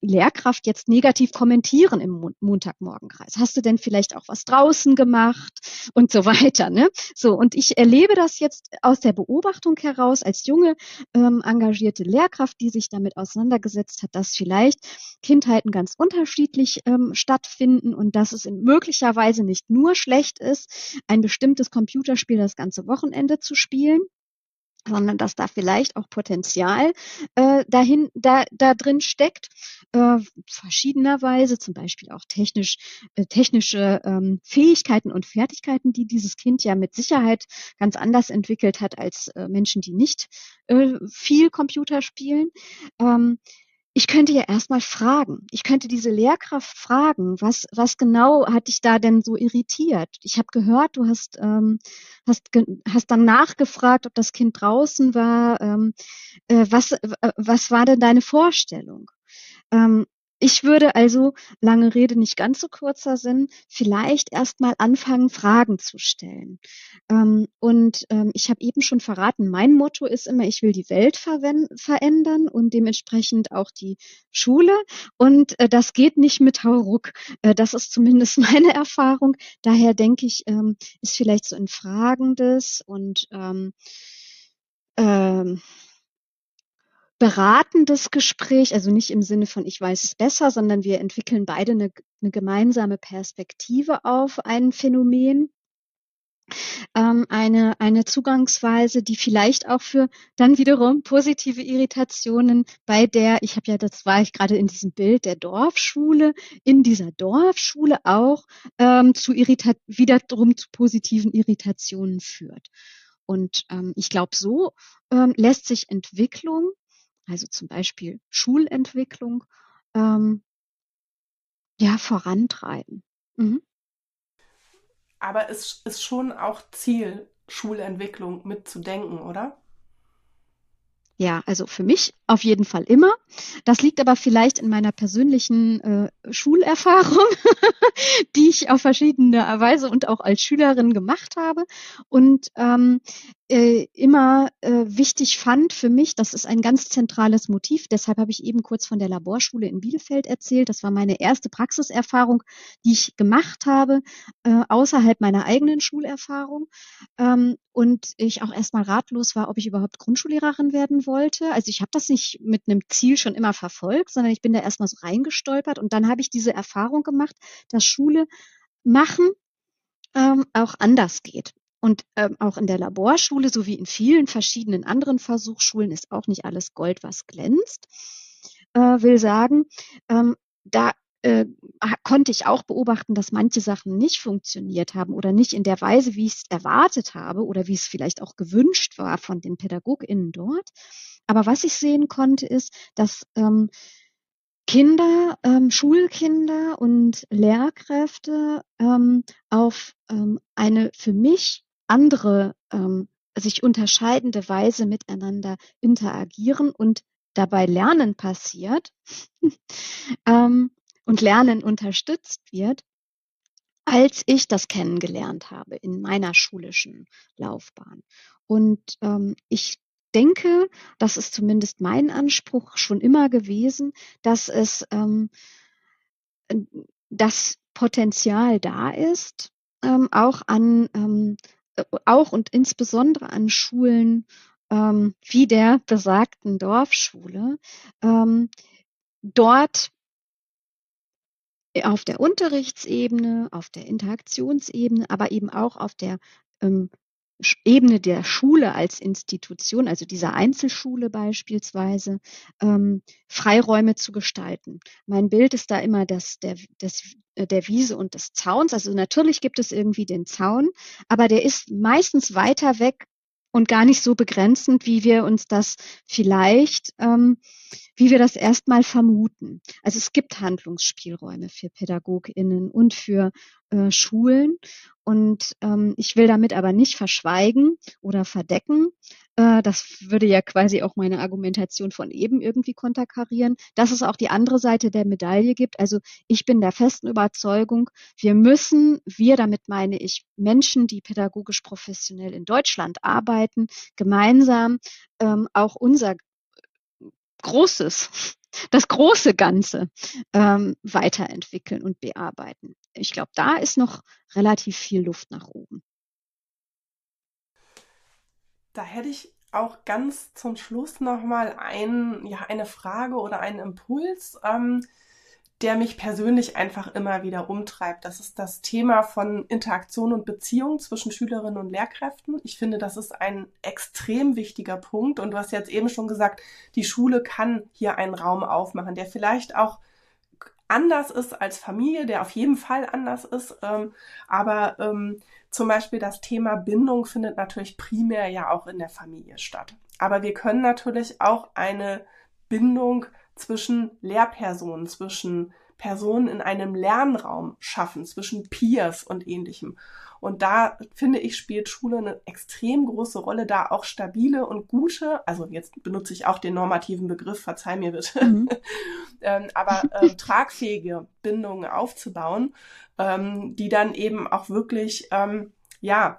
S3: Lehrkraft jetzt negativ kommentieren im Montagmorgenkreis. Hast du denn vielleicht auch was draußen gemacht und so [laughs] weiter? Ne? So und ich erlebe das jetzt aus der Beobachtung heraus als junge ähm, engagierte Lehrkraft, die sich damit auseinandergesetzt hat, dass vielleicht Kindheiten ganz unterschiedlich ähm, stattfinden und dass es möglicherweise nicht nur schlecht ist, ein bestimmtes Computerspiel das ganze Wochenende zu spielen, sondern dass da vielleicht auch Potenzial äh, dahin da, da drin steckt, äh, verschiedenerweise, zum Beispiel auch technisch, äh, technische ähm, Fähigkeiten und Fertigkeiten, die dieses Kind ja mit Sicherheit ganz anders entwickelt hat als äh, Menschen, die nicht äh, viel Computer spielen. Ähm, ich könnte ja erstmal fragen. Ich könnte diese Lehrkraft fragen, was, was genau hat dich da denn so irritiert? Ich habe gehört, du hast, ähm, hast, hast dann nachgefragt, ob das Kind draußen war. Ähm, äh, was, äh, was war denn deine Vorstellung? Ähm, ich würde also, lange Rede, nicht ganz so kurzer Sinn, vielleicht erstmal anfangen, Fragen zu stellen. Ähm, und ähm, ich habe eben schon verraten, mein Motto ist immer, ich will die Welt verändern und dementsprechend auch die Schule. Und äh, das geht nicht mit Hauruck. Äh, das ist zumindest [laughs] meine Erfahrung. Daher denke ich, ähm, ist vielleicht so ein Fragendes und ähm, ähm, beratendes Gespräch, also nicht im Sinne von ich weiß es besser, sondern wir entwickeln beide eine, eine gemeinsame Perspektive auf ein Phänomen, ähm, eine, eine Zugangsweise, die vielleicht auch für dann wiederum positive Irritationen bei der, ich habe ja, das war ich gerade in diesem Bild der Dorfschule, in dieser Dorfschule auch ähm, zu Irritat wiederum zu positiven Irritationen führt. Und ähm, ich glaube, so ähm, lässt sich Entwicklung also zum Beispiel Schulentwicklung, ähm, ja, vorantreiben. Mhm.
S2: Aber es ist schon auch Ziel, Schulentwicklung mitzudenken, oder?
S3: Ja, also für mich auf jeden Fall immer. Das liegt aber vielleicht in meiner persönlichen äh, Schulerfahrung, [laughs] die ich auf verschiedene Weise und auch als Schülerin gemacht habe und ähm, äh, immer äh, wichtig fand für mich, das ist ein ganz zentrales Motiv. Deshalb habe ich eben kurz von der Laborschule in Bielefeld erzählt. Das war meine erste Praxiserfahrung, die ich gemacht habe, äh, außerhalb meiner eigenen Schulerfahrung. Ähm, und ich auch erstmal ratlos war, ob ich überhaupt Grundschullehrerin werden wollte. Also ich habe das nicht mit einem Ziel schon immer verfolgt, sondern ich bin da erstmal so reingestolpert und dann habe ich diese Erfahrung gemacht, dass Schule machen ähm, auch anders geht. Und ähm, auch in der Laborschule, so wie in vielen verschiedenen anderen Versuchsschulen, ist auch nicht alles Gold, was glänzt. Äh, will sagen, ähm, da äh, konnte ich auch beobachten, dass manche Sachen nicht funktioniert haben oder nicht in der Weise, wie ich es erwartet habe oder wie es vielleicht auch gewünscht war von den PädagogInnen dort. Aber was ich sehen konnte, ist, dass ähm, Kinder, ähm, Schulkinder und Lehrkräfte ähm, auf ähm, eine für mich andere, ähm, sich unterscheidende Weise miteinander interagieren und dabei Lernen passiert [laughs] ähm, und Lernen unterstützt wird, als ich das kennengelernt habe in meiner schulischen Laufbahn. Und ähm, ich denke, das ist zumindest mein Anspruch schon immer gewesen, dass es ähm, das Potenzial da ist, ähm, auch an ähm, äh, auch und insbesondere an Schulen ähm, wie der besagten Dorfschule, ähm, dort auf der Unterrichtsebene, auf der Interaktionsebene, aber eben auch auf der ähm, Ebene der Schule als Institution, also dieser Einzelschule beispielsweise, ähm, Freiräume zu gestalten. Mein Bild ist da immer das, der, das, äh, der Wiese und des Zauns. Also natürlich gibt es irgendwie den Zaun, aber der ist meistens weiter weg und gar nicht so begrenzend, wie wir uns das vielleicht, ähm, wie wir das erstmal vermuten. Also es gibt Handlungsspielräume für PädagogInnen und für äh, Schulen. Und ähm, ich will damit aber nicht verschweigen oder verdecken. Äh, das würde ja quasi auch meine Argumentation von eben irgendwie konterkarieren, dass es auch die andere Seite der Medaille gibt. Also ich bin der festen Überzeugung, wir müssen, wir damit meine ich Menschen, die pädagogisch professionell in Deutschland arbeiten, gemeinsam ähm, auch unser Großes, das große Ganze ähm, weiterentwickeln und bearbeiten. Ich glaube, da ist noch relativ viel Luft nach oben.
S2: Da hätte ich auch ganz zum Schluss nochmal ein, ja, eine Frage oder einen Impuls. Ähm, der mich persönlich einfach immer wieder umtreibt. Das ist das Thema von Interaktion und Beziehung zwischen Schülerinnen und Lehrkräften. Ich finde, das ist ein extrem wichtiger Punkt. Und du hast jetzt eben schon gesagt, die Schule kann hier einen Raum aufmachen, der vielleicht auch anders ist als Familie, der auf jeden Fall anders ist. Ähm, aber ähm, zum Beispiel das Thema Bindung findet natürlich primär ja auch in der Familie statt. Aber wir können natürlich auch eine Bindung zwischen Lehrpersonen, zwischen Personen in einem Lernraum schaffen, zwischen Peers und ähnlichem. Und da finde ich, spielt Schule eine extrem große Rolle, da auch stabile und gute, also jetzt benutze ich auch den normativen Begriff, verzeih mir bitte, mhm. [laughs] ähm, aber äh, tragfähige Bindungen aufzubauen, ähm, die dann eben auch wirklich, ähm, ja,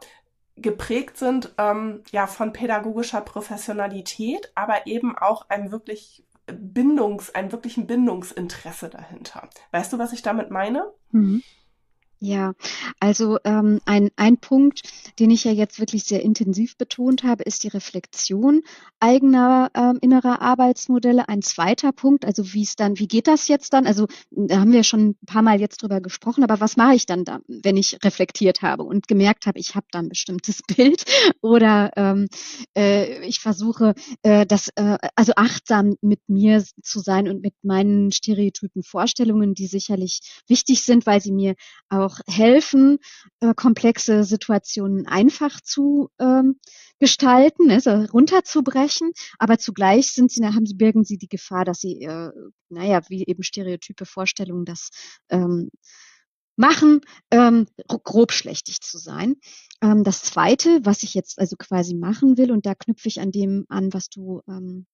S2: geprägt sind ähm, ja von pädagogischer Professionalität, aber eben auch einem wirklich Bindungs, einen wirklichen Bindungsinteresse dahinter. Weißt du, was ich damit meine?
S3: Mhm. Ja, also ähm, ein, ein Punkt, den ich ja jetzt wirklich sehr intensiv betont habe, ist die Reflexion eigener ähm, innerer Arbeitsmodelle. Ein zweiter Punkt, also wie es dann, wie geht das jetzt dann? Also da haben wir schon ein paar Mal jetzt drüber gesprochen, aber was mache ich dann da, wenn ich reflektiert habe und gemerkt habe, ich habe da ein bestimmtes [laughs] Bild oder ähm, äh, ich versuche, äh, das, äh, also achtsam mit mir zu sein und mit meinen stereotypen Vorstellungen, die sicherlich wichtig sind, weil sie mir auch auch helfen, äh, komplexe Situationen einfach zu ähm, gestalten, also runterzubrechen, aber zugleich sind sie, haben sie, birgen sie die Gefahr, dass sie, äh, naja, wie eben stereotype Vorstellungen das ähm, machen, ähm, grobschlächtig zu sein. Ähm, das Zweite, was ich jetzt also quasi machen will, und da knüpfe ich an dem an, was du ähm,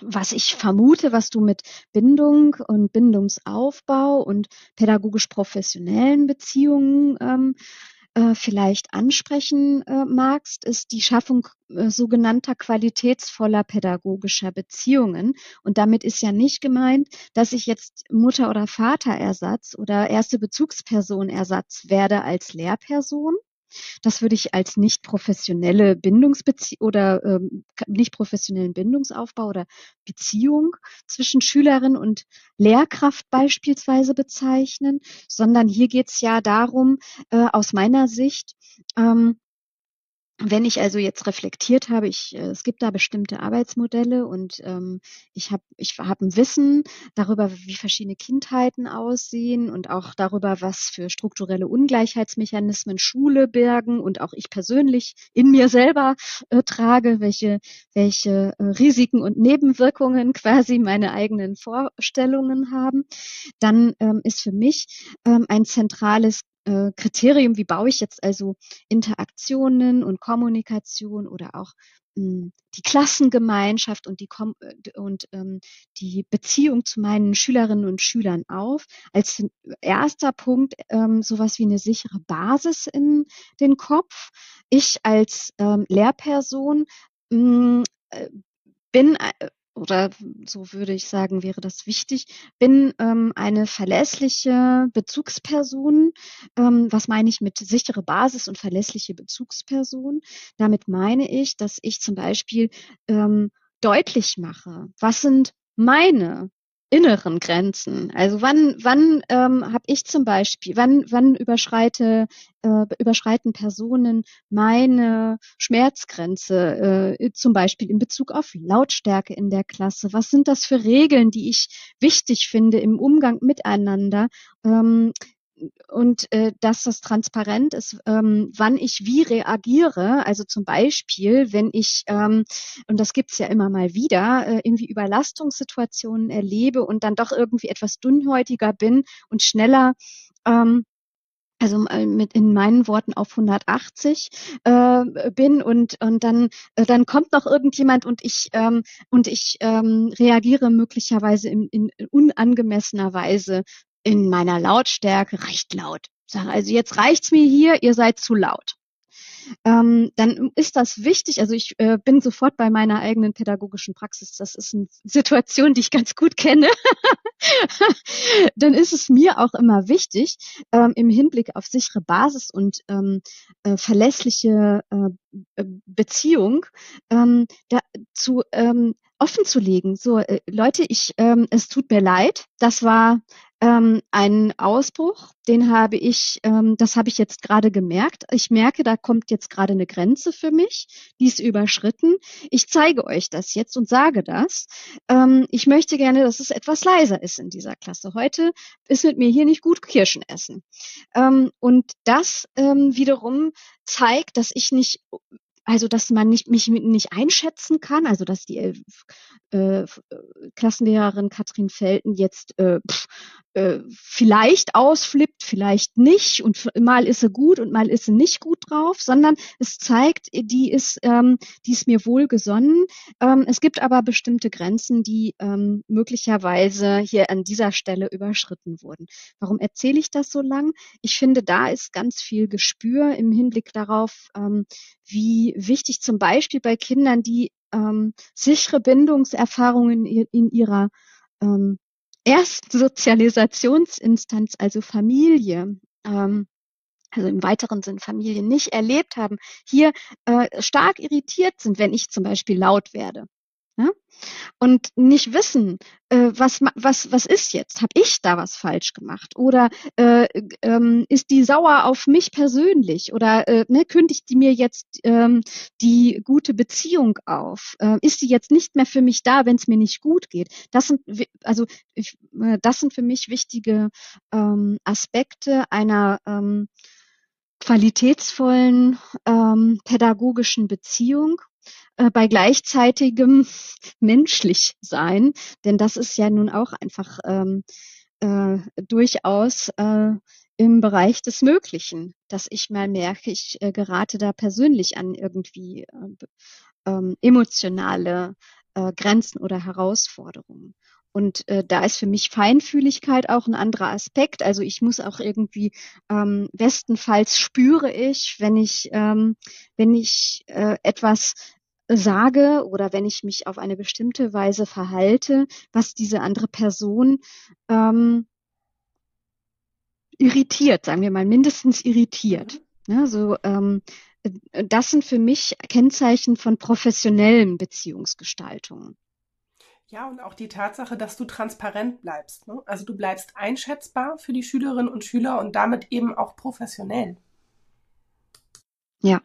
S3: was ich vermute, was du mit Bindung und Bindungsaufbau und pädagogisch professionellen Beziehungen ähm, äh, vielleicht ansprechen äh, magst, ist die Schaffung äh, sogenannter qualitätsvoller pädagogischer Beziehungen. Und damit ist ja nicht gemeint, dass ich jetzt Mutter- oder Vaterersatz oder erste Bezugspersonersatz werde als Lehrperson, das würde ich als nicht professionelle Bindungsbeziehung oder ähm, nicht professionellen Bindungsaufbau oder Beziehung zwischen Schülerin und Lehrkraft beispielsweise bezeichnen, sondern hier geht es ja darum, äh, aus meiner Sicht, ähm, wenn ich also jetzt reflektiert habe, ich, äh, es gibt da bestimmte Arbeitsmodelle und ähm, ich habe ich hab ein Wissen darüber, wie verschiedene Kindheiten aussehen und auch darüber, was für strukturelle Ungleichheitsmechanismen Schule bergen und auch ich persönlich in mir selber äh, trage, welche, welche äh, Risiken und Nebenwirkungen [laughs] quasi meine eigenen Vorstellungen haben, dann ähm, ist für mich ähm, ein zentrales äh, Kriterium, wie baue ich jetzt also Interaktionen und Kommunikation oder auch mh, hm, die Klassengemeinschaft und die Kom äh, und ähm, die Beziehung zu meinen Schülerinnen und Schülern auf. Als erster Punkt ähm, sowas wie eine sichere Basis in den Kopf. Ich als ähm, Lehrperson mh, hm, äh, bin äh, oder so würde ich sagen, wäre das wichtig, bin ähm, eine verlässliche Bezugsperson. Ähm, was meine ich mit sichere Basis und verlässliche Bezugsperson? Damit meine ich, dass ich zum Beispiel ähm, deutlich mache, was sind meine inneren Grenzen. Also wann, wann ähm, habe ich zum Beispiel, wann, wann überschreite, äh, überschreiten Personen meine Schmerzgrenze, äh, zum Beispiel in Bezug auf Lautstärke in der Klasse? Was sind das für Regeln, die ich wichtig finde im Umgang miteinander? Ähm, und äh, dass das transparent ist, ähm, wann ich wie reagiere. Also zum Beispiel, wenn ich, ähm, und das gibt's ja immer mal wieder, äh, irgendwie Überlastungssituationen erlebe und dann doch irgendwie etwas dünnhäutiger bin und schneller ähm, also äh, mit in meinen Worten auf 180 äh, bin und und dann äh, dann kommt noch irgendjemand und ich ähm, und ich ähm, reagiere möglicherweise in, in unangemessener Weise in meiner Lautstärke recht laut. Sage also jetzt reicht's mir hier, ihr seid zu laut. Ähm, dann ist das wichtig. Also ich äh, bin sofort bei meiner eigenen pädagogischen Praxis. Das ist eine Situation, die ich ganz gut kenne. [laughs] dann ist es mir auch immer wichtig, ähm, im Hinblick auf sichere Basis und ähm, äh, verlässliche äh, Beziehung ähm, da, zu ähm, offen zu legen. So, äh, Leute, ich, ähm, es tut mir leid, das war ähm, einen Ausbruch, den habe ich, ähm, das habe ich jetzt gerade gemerkt. Ich merke, da kommt jetzt gerade eine Grenze für mich, die ist überschritten. Ich zeige euch das jetzt und sage das. Ähm, ich möchte gerne, dass es etwas leiser ist in dieser Klasse. Heute ist mit mir hier nicht gut Kirschen essen. Ähm, und das ähm, wiederum zeigt, dass ich nicht also dass man nicht, mich nicht einschätzen kann, also dass die äh, äh, Klassenlehrerin Katrin Felten jetzt äh, pff, äh, vielleicht ausflippt, vielleicht nicht und mal ist sie gut und mal ist sie nicht gut drauf, sondern es zeigt, die ist, ähm, die ist mir wohlgesonnen. Ähm, es gibt aber bestimmte Grenzen, die ähm, möglicherweise hier an dieser Stelle überschritten wurden. Warum erzähle ich das so lang? Ich finde, da ist ganz viel Gespür im Hinblick darauf, ähm, wie wichtig zum Beispiel bei Kindern, die ähm, sichere Bindungserfahrungen in, in ihrer ähm, Erstsozialisationsinstanz, also Familie, ähm, also im weiteren Sinn Familie nicht erlebt haben, hier äh, stark irritiert sind, wenn ich zum Beispiel laut werde. Ja? Und nicht wissen, äh, was, was, was ist jetzt? Habe ich da was falsch gemacht? Oder äh, ähm, ist die sauer auf mich persönlich? Oder äh, ne, kündigt die mir jetzt ähm, die gute Beziehung auf? Äh, ist sie jetzt nicht mehr für mich da, wenn es mir nicht gut geht? Das sind also ich, äh, das sind für mich wichtige ähm, Aspekte einer ähm, qualitätsvollen ähm, pädagogischen Beziehung äh, bei gleichzeitigem [laughs] menschlich sein, denn das ist ja nun auch einfach ähm, äh, durchaus äh, im Bereich des Möglichen, dass ich mal merke, ich äh, gerate da persönlich an irgendwie äh, ähm, emotionale äh, Grenzen oder Herausforderungen. Und äh, da ist für mich Feinfühligkeit auch ein anderer Aspekt. Also ich muss auch irgendwie ähm, bestenfalls spüre ich, wenn ich ähm, wenn ich äh, etwas sage oder wenn ich mich auf eine bestimmte Weise verhalte, was diese andere Person ähm, irritiert, sagen wir mal, mindestens irritiert. Mhm. Ja, so, ähm, das sind für mich Kennzeichen von professionellen Beziehungsgestaltungen.
S2: Ja, und auch die Tatsache, dass du transparent bleibst. Ne? Also du bleibst einschätzbar für die Schülerinnen und Schüler und damit eben auch professionell.
S3: Ja,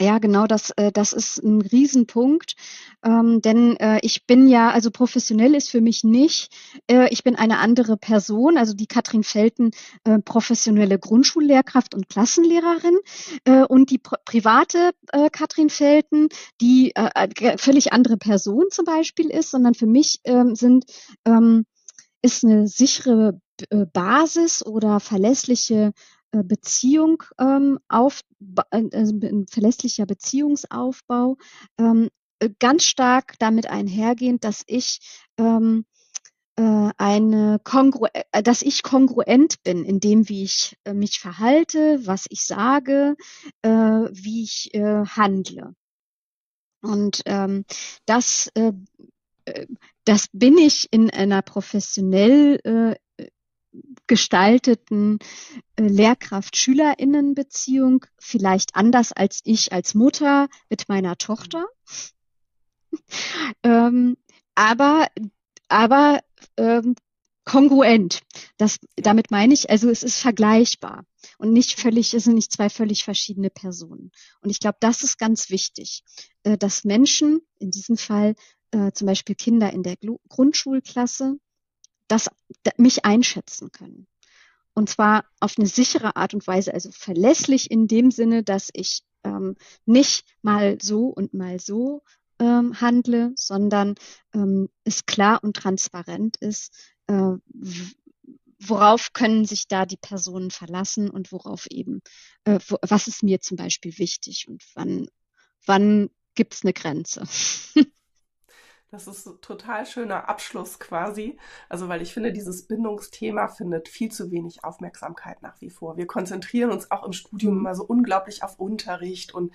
S3: ja, genau, das, äh, das ist ein Riesenpunkt, ähm, denn äh, ich bin ja, also professionell ist für mich nicht, äh, ich bin eine andere Person, also die Katrin Felten, äh, professionelle Grundschullehrkraft und Klassenlehrerin. Äh, und die pri private äh, Katrin Felten, die äh, äh völlig andere Person zum Beispiel ist, sondern für mich ähm, sind ähm, ist eine sichere äh, Basis oder verlässliche Beziehung ähm, auf, also ein verlässlicher Beziehungsaufbau, ähm, äh, ganz stark damit einhergehend, dass ich ähm, äh, eine Kongru äh, dass ich kongruent bin in dem, wie ich äh, mich verhalte, was ich sage, äh, wie ich äh, handle. Und ähm, das äh, das bin ich in einer professionell äh, gestalteten äh, Lehrkraft-SchülerInnen-Beziehung vielleicht anders als ich als Mutter mit meiner Tochter. ähm, aber aber ähm, kongruent. Das, damit meine ich, also es ist vergleichbar und nicht völlig, es sind nicht zwei völlig verschiedene Personen. Und ich glaube, das ist ganz wichtig, äh, dass Menschen, in diesem Fall äh, zum Beispiel Kinder in der Grundschulklasse, das, mich einschätzen können. Und zwar auf eine sichere Art und Weise, also verlässlich in dem Sinne, dass ich ähm, nicht mal so und mal so ähm, handle, sondern ähm, es klar und transparent ist, äh, worauf können sich da die Personen verlassen und worauf eben, äh, wo, was ist mir zum Beispiel wichtig und wann, wann gibt es eine Grenze. [laughs]
S2: Das ist ein total schöner Abschluss quasi. Also, weil ich finde, dieses Bindungsthema findet viel zu wenig Aufmerksamkeit nach wie vor. Wir konzentrieren uns auch im Studium immer so unglaublich auf Unterricht und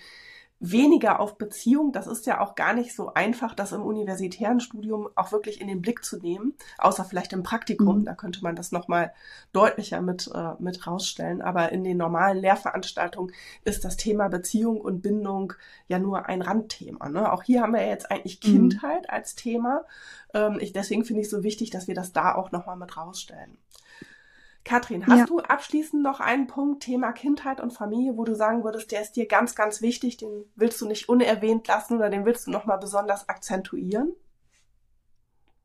S2: weniger auf Beziehung. Das ist ja auch gar nicht so einfach, das im universitären Studium auch wirklich in den Blick zu nehmen, außer vielleicht im Praktikum. Mhm. Da könnte man das nochmal deutlicher mit, äh, mit rausstellen. Aber in den normalen Lehrveranstaltungen ist das Thema Beziehung und Bindung ja nur ein Randthema. Ne? Auch hier haben wir jetzt eigentlich mhm. Kindheit mhm. als Thema. Ähm, ich, deswegen finde ich es so wichtig, dass wir das da auch nochmal mit rausstellen. Katrin, hast ja. du abschließend noch einen Punkt, Thema Kindheit und Familie, wo du sagen würdest, der ist dir ganz, ganz wichtig, den willst du nicht unerwähnt lassen oder den willst du nochmal besonders akzentuieren?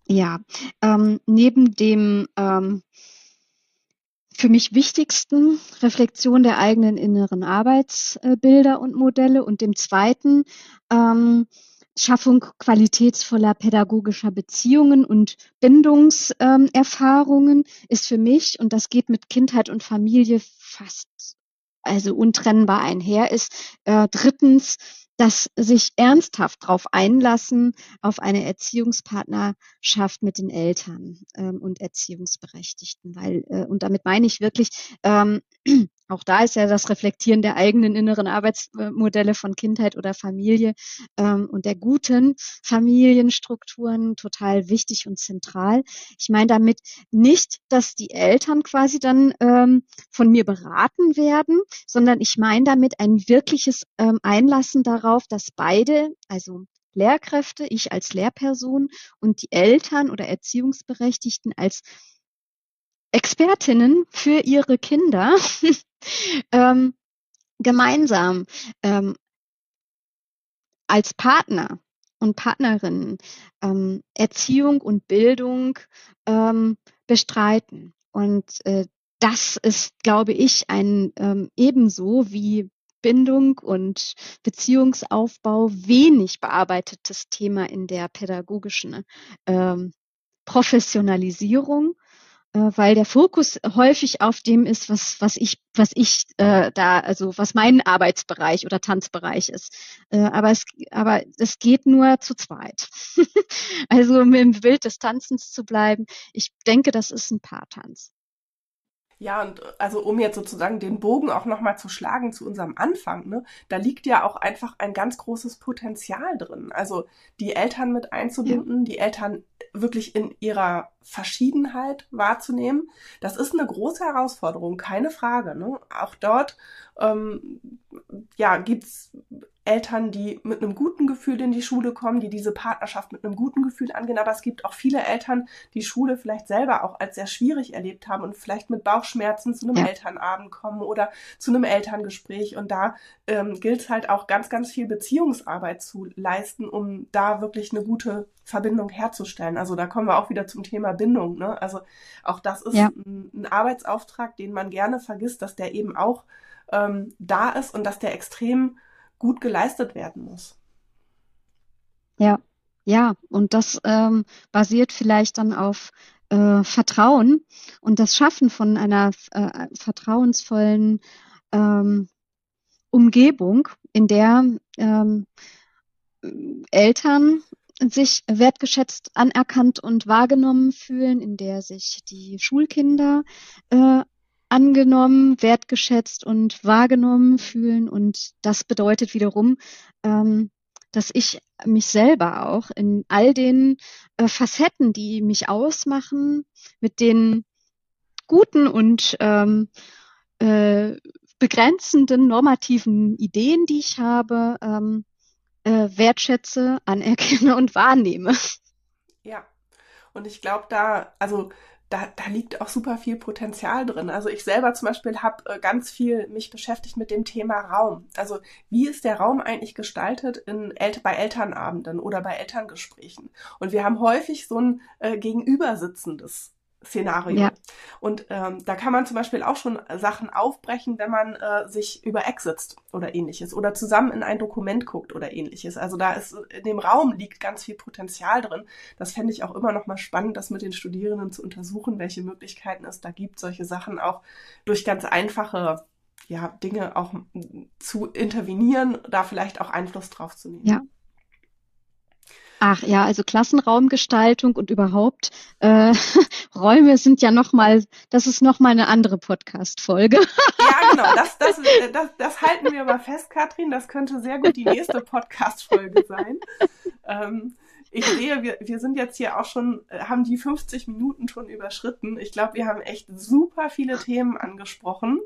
S3: Ja, ähm, neben dem ähm, für mich wichtigsten Reflexion der eigenen inneren Arbeitsbilder und Modelle und dem zweiten ähm, Schaffung qualitätsvoller pädagogischer Beziehungen und Bindungserfahrungen ähm, ist für mich, und das geht mit Kindheit und Familie fast also untrennbar einher, ist äh, drittens das sich ernsthaft darauf einlassen, auf eine Erziehungspartnerschaft mit den Eltern ähm, und Erziehungsberechtigten, weil, äh, und damit meine ich wirklich, ähm, auch da ist ja das Reflektieren der eigenen inneren Arbeitsmodelle von Kindheit oder Familie ähm, und der guten Familienstrukturen total wichtig und zentral. Ich meine damit nicht, dass die Eltern quasi dann ähm, von mir beraten werden, sondern ich meine damit ein wirkliches ähm, Einlassen darauf, dass beide, also Lehrkräfte, ich als Lehrperson und die Eltern oder Erziehungsberechtigten als Expertinnen für ihre Kinder [laughs] ähm, gemeinsam ähm, als Partner und Partnerinnen ähm, Erziehung und Bildung ähm, bestreiten. Und äh, das ist, glaube ich, ein ähm, ebenso wie Bindung und Beziehungsaufbau wenig bearbeitetes Thema in der pädagogischen ähm, Professionalisierung weil der Fokus häufig auf dem ist, was, was ich, was ich äh, da, also was mein Arbeitsbereich oder Tanzbereich ist. Äh, aber es, aber es geht nur zu zweit. [laughs] also im Bild des Tanzens zu bleiben, ich denke, das ist ein Paartanz.
S2: Ja, und also um jetzt sozusagen den Bogen auch nochmal zu schlagen zu unserem Anfang, ne, da liegt ja auch einfach ein ganz großes Potenzial drin. Also die Eltern mit einzubinden, ja. die Eltern wirklich in ihrer Verschiedenheit wahrzunehmen. Das ist eine große Herausforderung, keine Frage. Ne? Auch dort ähm, ja, gibt's Eltern, die mit einem guten Gefühl in die Schule kommen, die diese Partnerschaft mit einem guten Gefühl angehen. Aber es gibt auch viele Eltern, die Schule vielleicht selber auch als sehr schwierig erlebt haben und vielleicht mit Bauchschmerzen zu einem ja. Elternabend kommen oder zu einem Elterngespräch. Und da ähm, gilt es halt auch ganz, ganz viel Beziehungsarbeit zu leisten, um da wirklich eine gute Verbindung herzustellen. Also da kommen wir auch wieder zum Thema Bindung. Ne? Also auch das ist ja. ein, ein Arbeitsauftrag, den man gerne vergisst, dass der eben auch ähm, da ist und dass der extrem gut geleistet werden muss.
S3: Ja, ja, und das ähm, basiert vielleicht dann auf äh, Vertrauen und das Schaffen von einer äh, vertrauensvollen ähm, Umgebung, in der ähm, Eltern sich wertgeschätzt, anerkannt und wahrgenommen fühlen, in der sich die Schulkinder äh, angenommen, wertgeschätzt und wahrgenommen fühlen. Und das bedeutet wiederum, ähm, dass ich mich selber auch in all den äh, Facetten, die mich ausmachen, mit den guten und ähm, äh, begrenzenden normativen Ideen, die ich habe, ähm, äh, wertschätze, [laughs] anerkenne und wahrnehme.
S2: Ja, und ich glaube da, also da, da liegt auch super viel Potenzial drin. Also ich selber zum Beispiel habe äh, ganz viel mich beschäftigt mit dem Thema Raum. Also wie ist der Raum eigentlich gestaltet in El bei Elternabenden oder bei Elterngesprächen? Und wir haben häufig so ein äh, gegenübersitzendes Szenario. Ja. Und ähm, da kann man zum Beispiel auch schon Sachen aufbrechen, wenn man äh, sich über Eck sitzt oder ähnliches oder zusammen in ein Dokument guckt oder ähnliches. Also da ist in dem Raum liegt ganz viel Potenzial drin. Das fände ich auch immer noch mal spannend, das mit den Studierenden zu untersuchen, welche Möglichkeiten es da gibt, solche Sachen auch durch ganz einfache ja, Dinge auch zu intervenieren, da vielleicht auch Einfluss drauf zu nehmen.
S3: Ja. Ach ja, also Klassenraumgestaltung und überhaupt äh, [laughs] Räume sind ja nochmal, das ist nochmal eine andere Podcast-Folge.
S2: ja, [laughs] genau, das, das, das, das halten wir mal fest, Katrin. Das könnte sehr gut die nächste Podcast-Folge sein. Ähm, ich sehe, wir, wir sind jetzt hier auch schon, äh, haben die 50 Minuten schon überschritten. Ich glaube, wir haben echt super viele Themen angesprochen.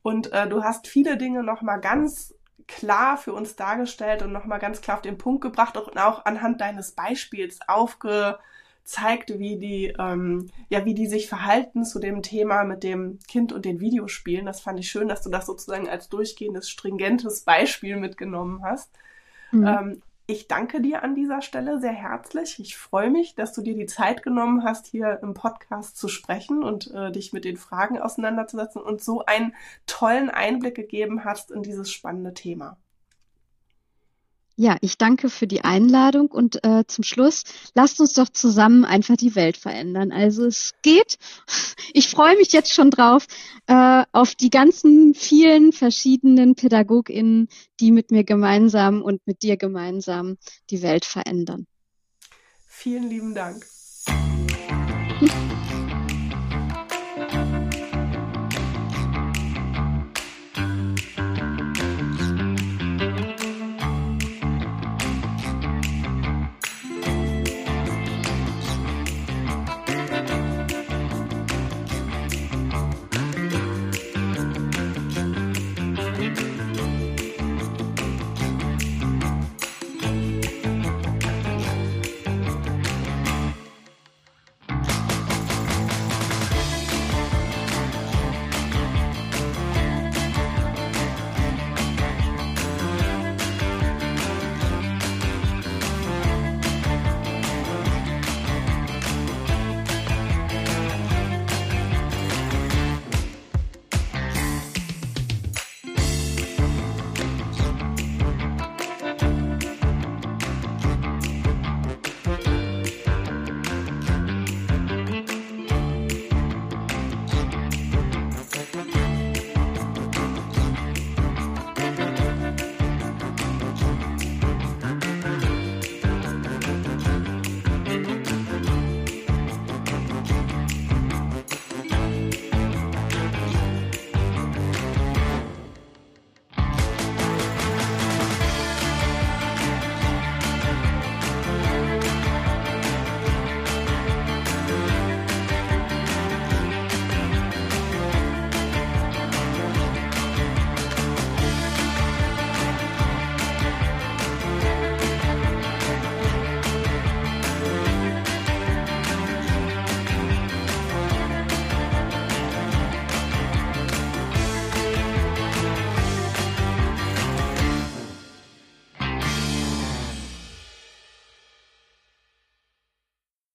S2: Und äh, du hast viele Dinge nochmal ganz klar für uns dargestellt und nochmal ganz klar auf den Punkt gebracht und auch anhand deines Beispiels aufgezeigt, wie die, ähm, ja, wie die sich verhalten zu dem Thema mit dem Kind und den Videospielen. Das fand ich schön, dass du das sozusagen als durchgehendes, stringentes Beispiel mitgenommen hast. Mhm. Ähm, ich danke dir an dieser Stelle sehr herzlich. Ich freue mich, dass du dir die Zeit genommen hast, hier im Podcast zu sprechen und äh, dich mit den Fragen auseinanderzusetzen und so einen tollen Einblick gegeben hast in dieses spannende Thema.
S3: Ja, ich danke für die Einladung und äh, zum Schluss lasst uns doch zusammen einfach die Welt verändern. Also es geht. [laughs] Ich freue mich jetzt schon drauf äh, auf die ganzen vielen verschiedenen PädagogInnen, die mit mir gemeinsam und mit dir gemeinsam die Welt verändern.
S2: Vielen lieben Dank. Hm. [laughs]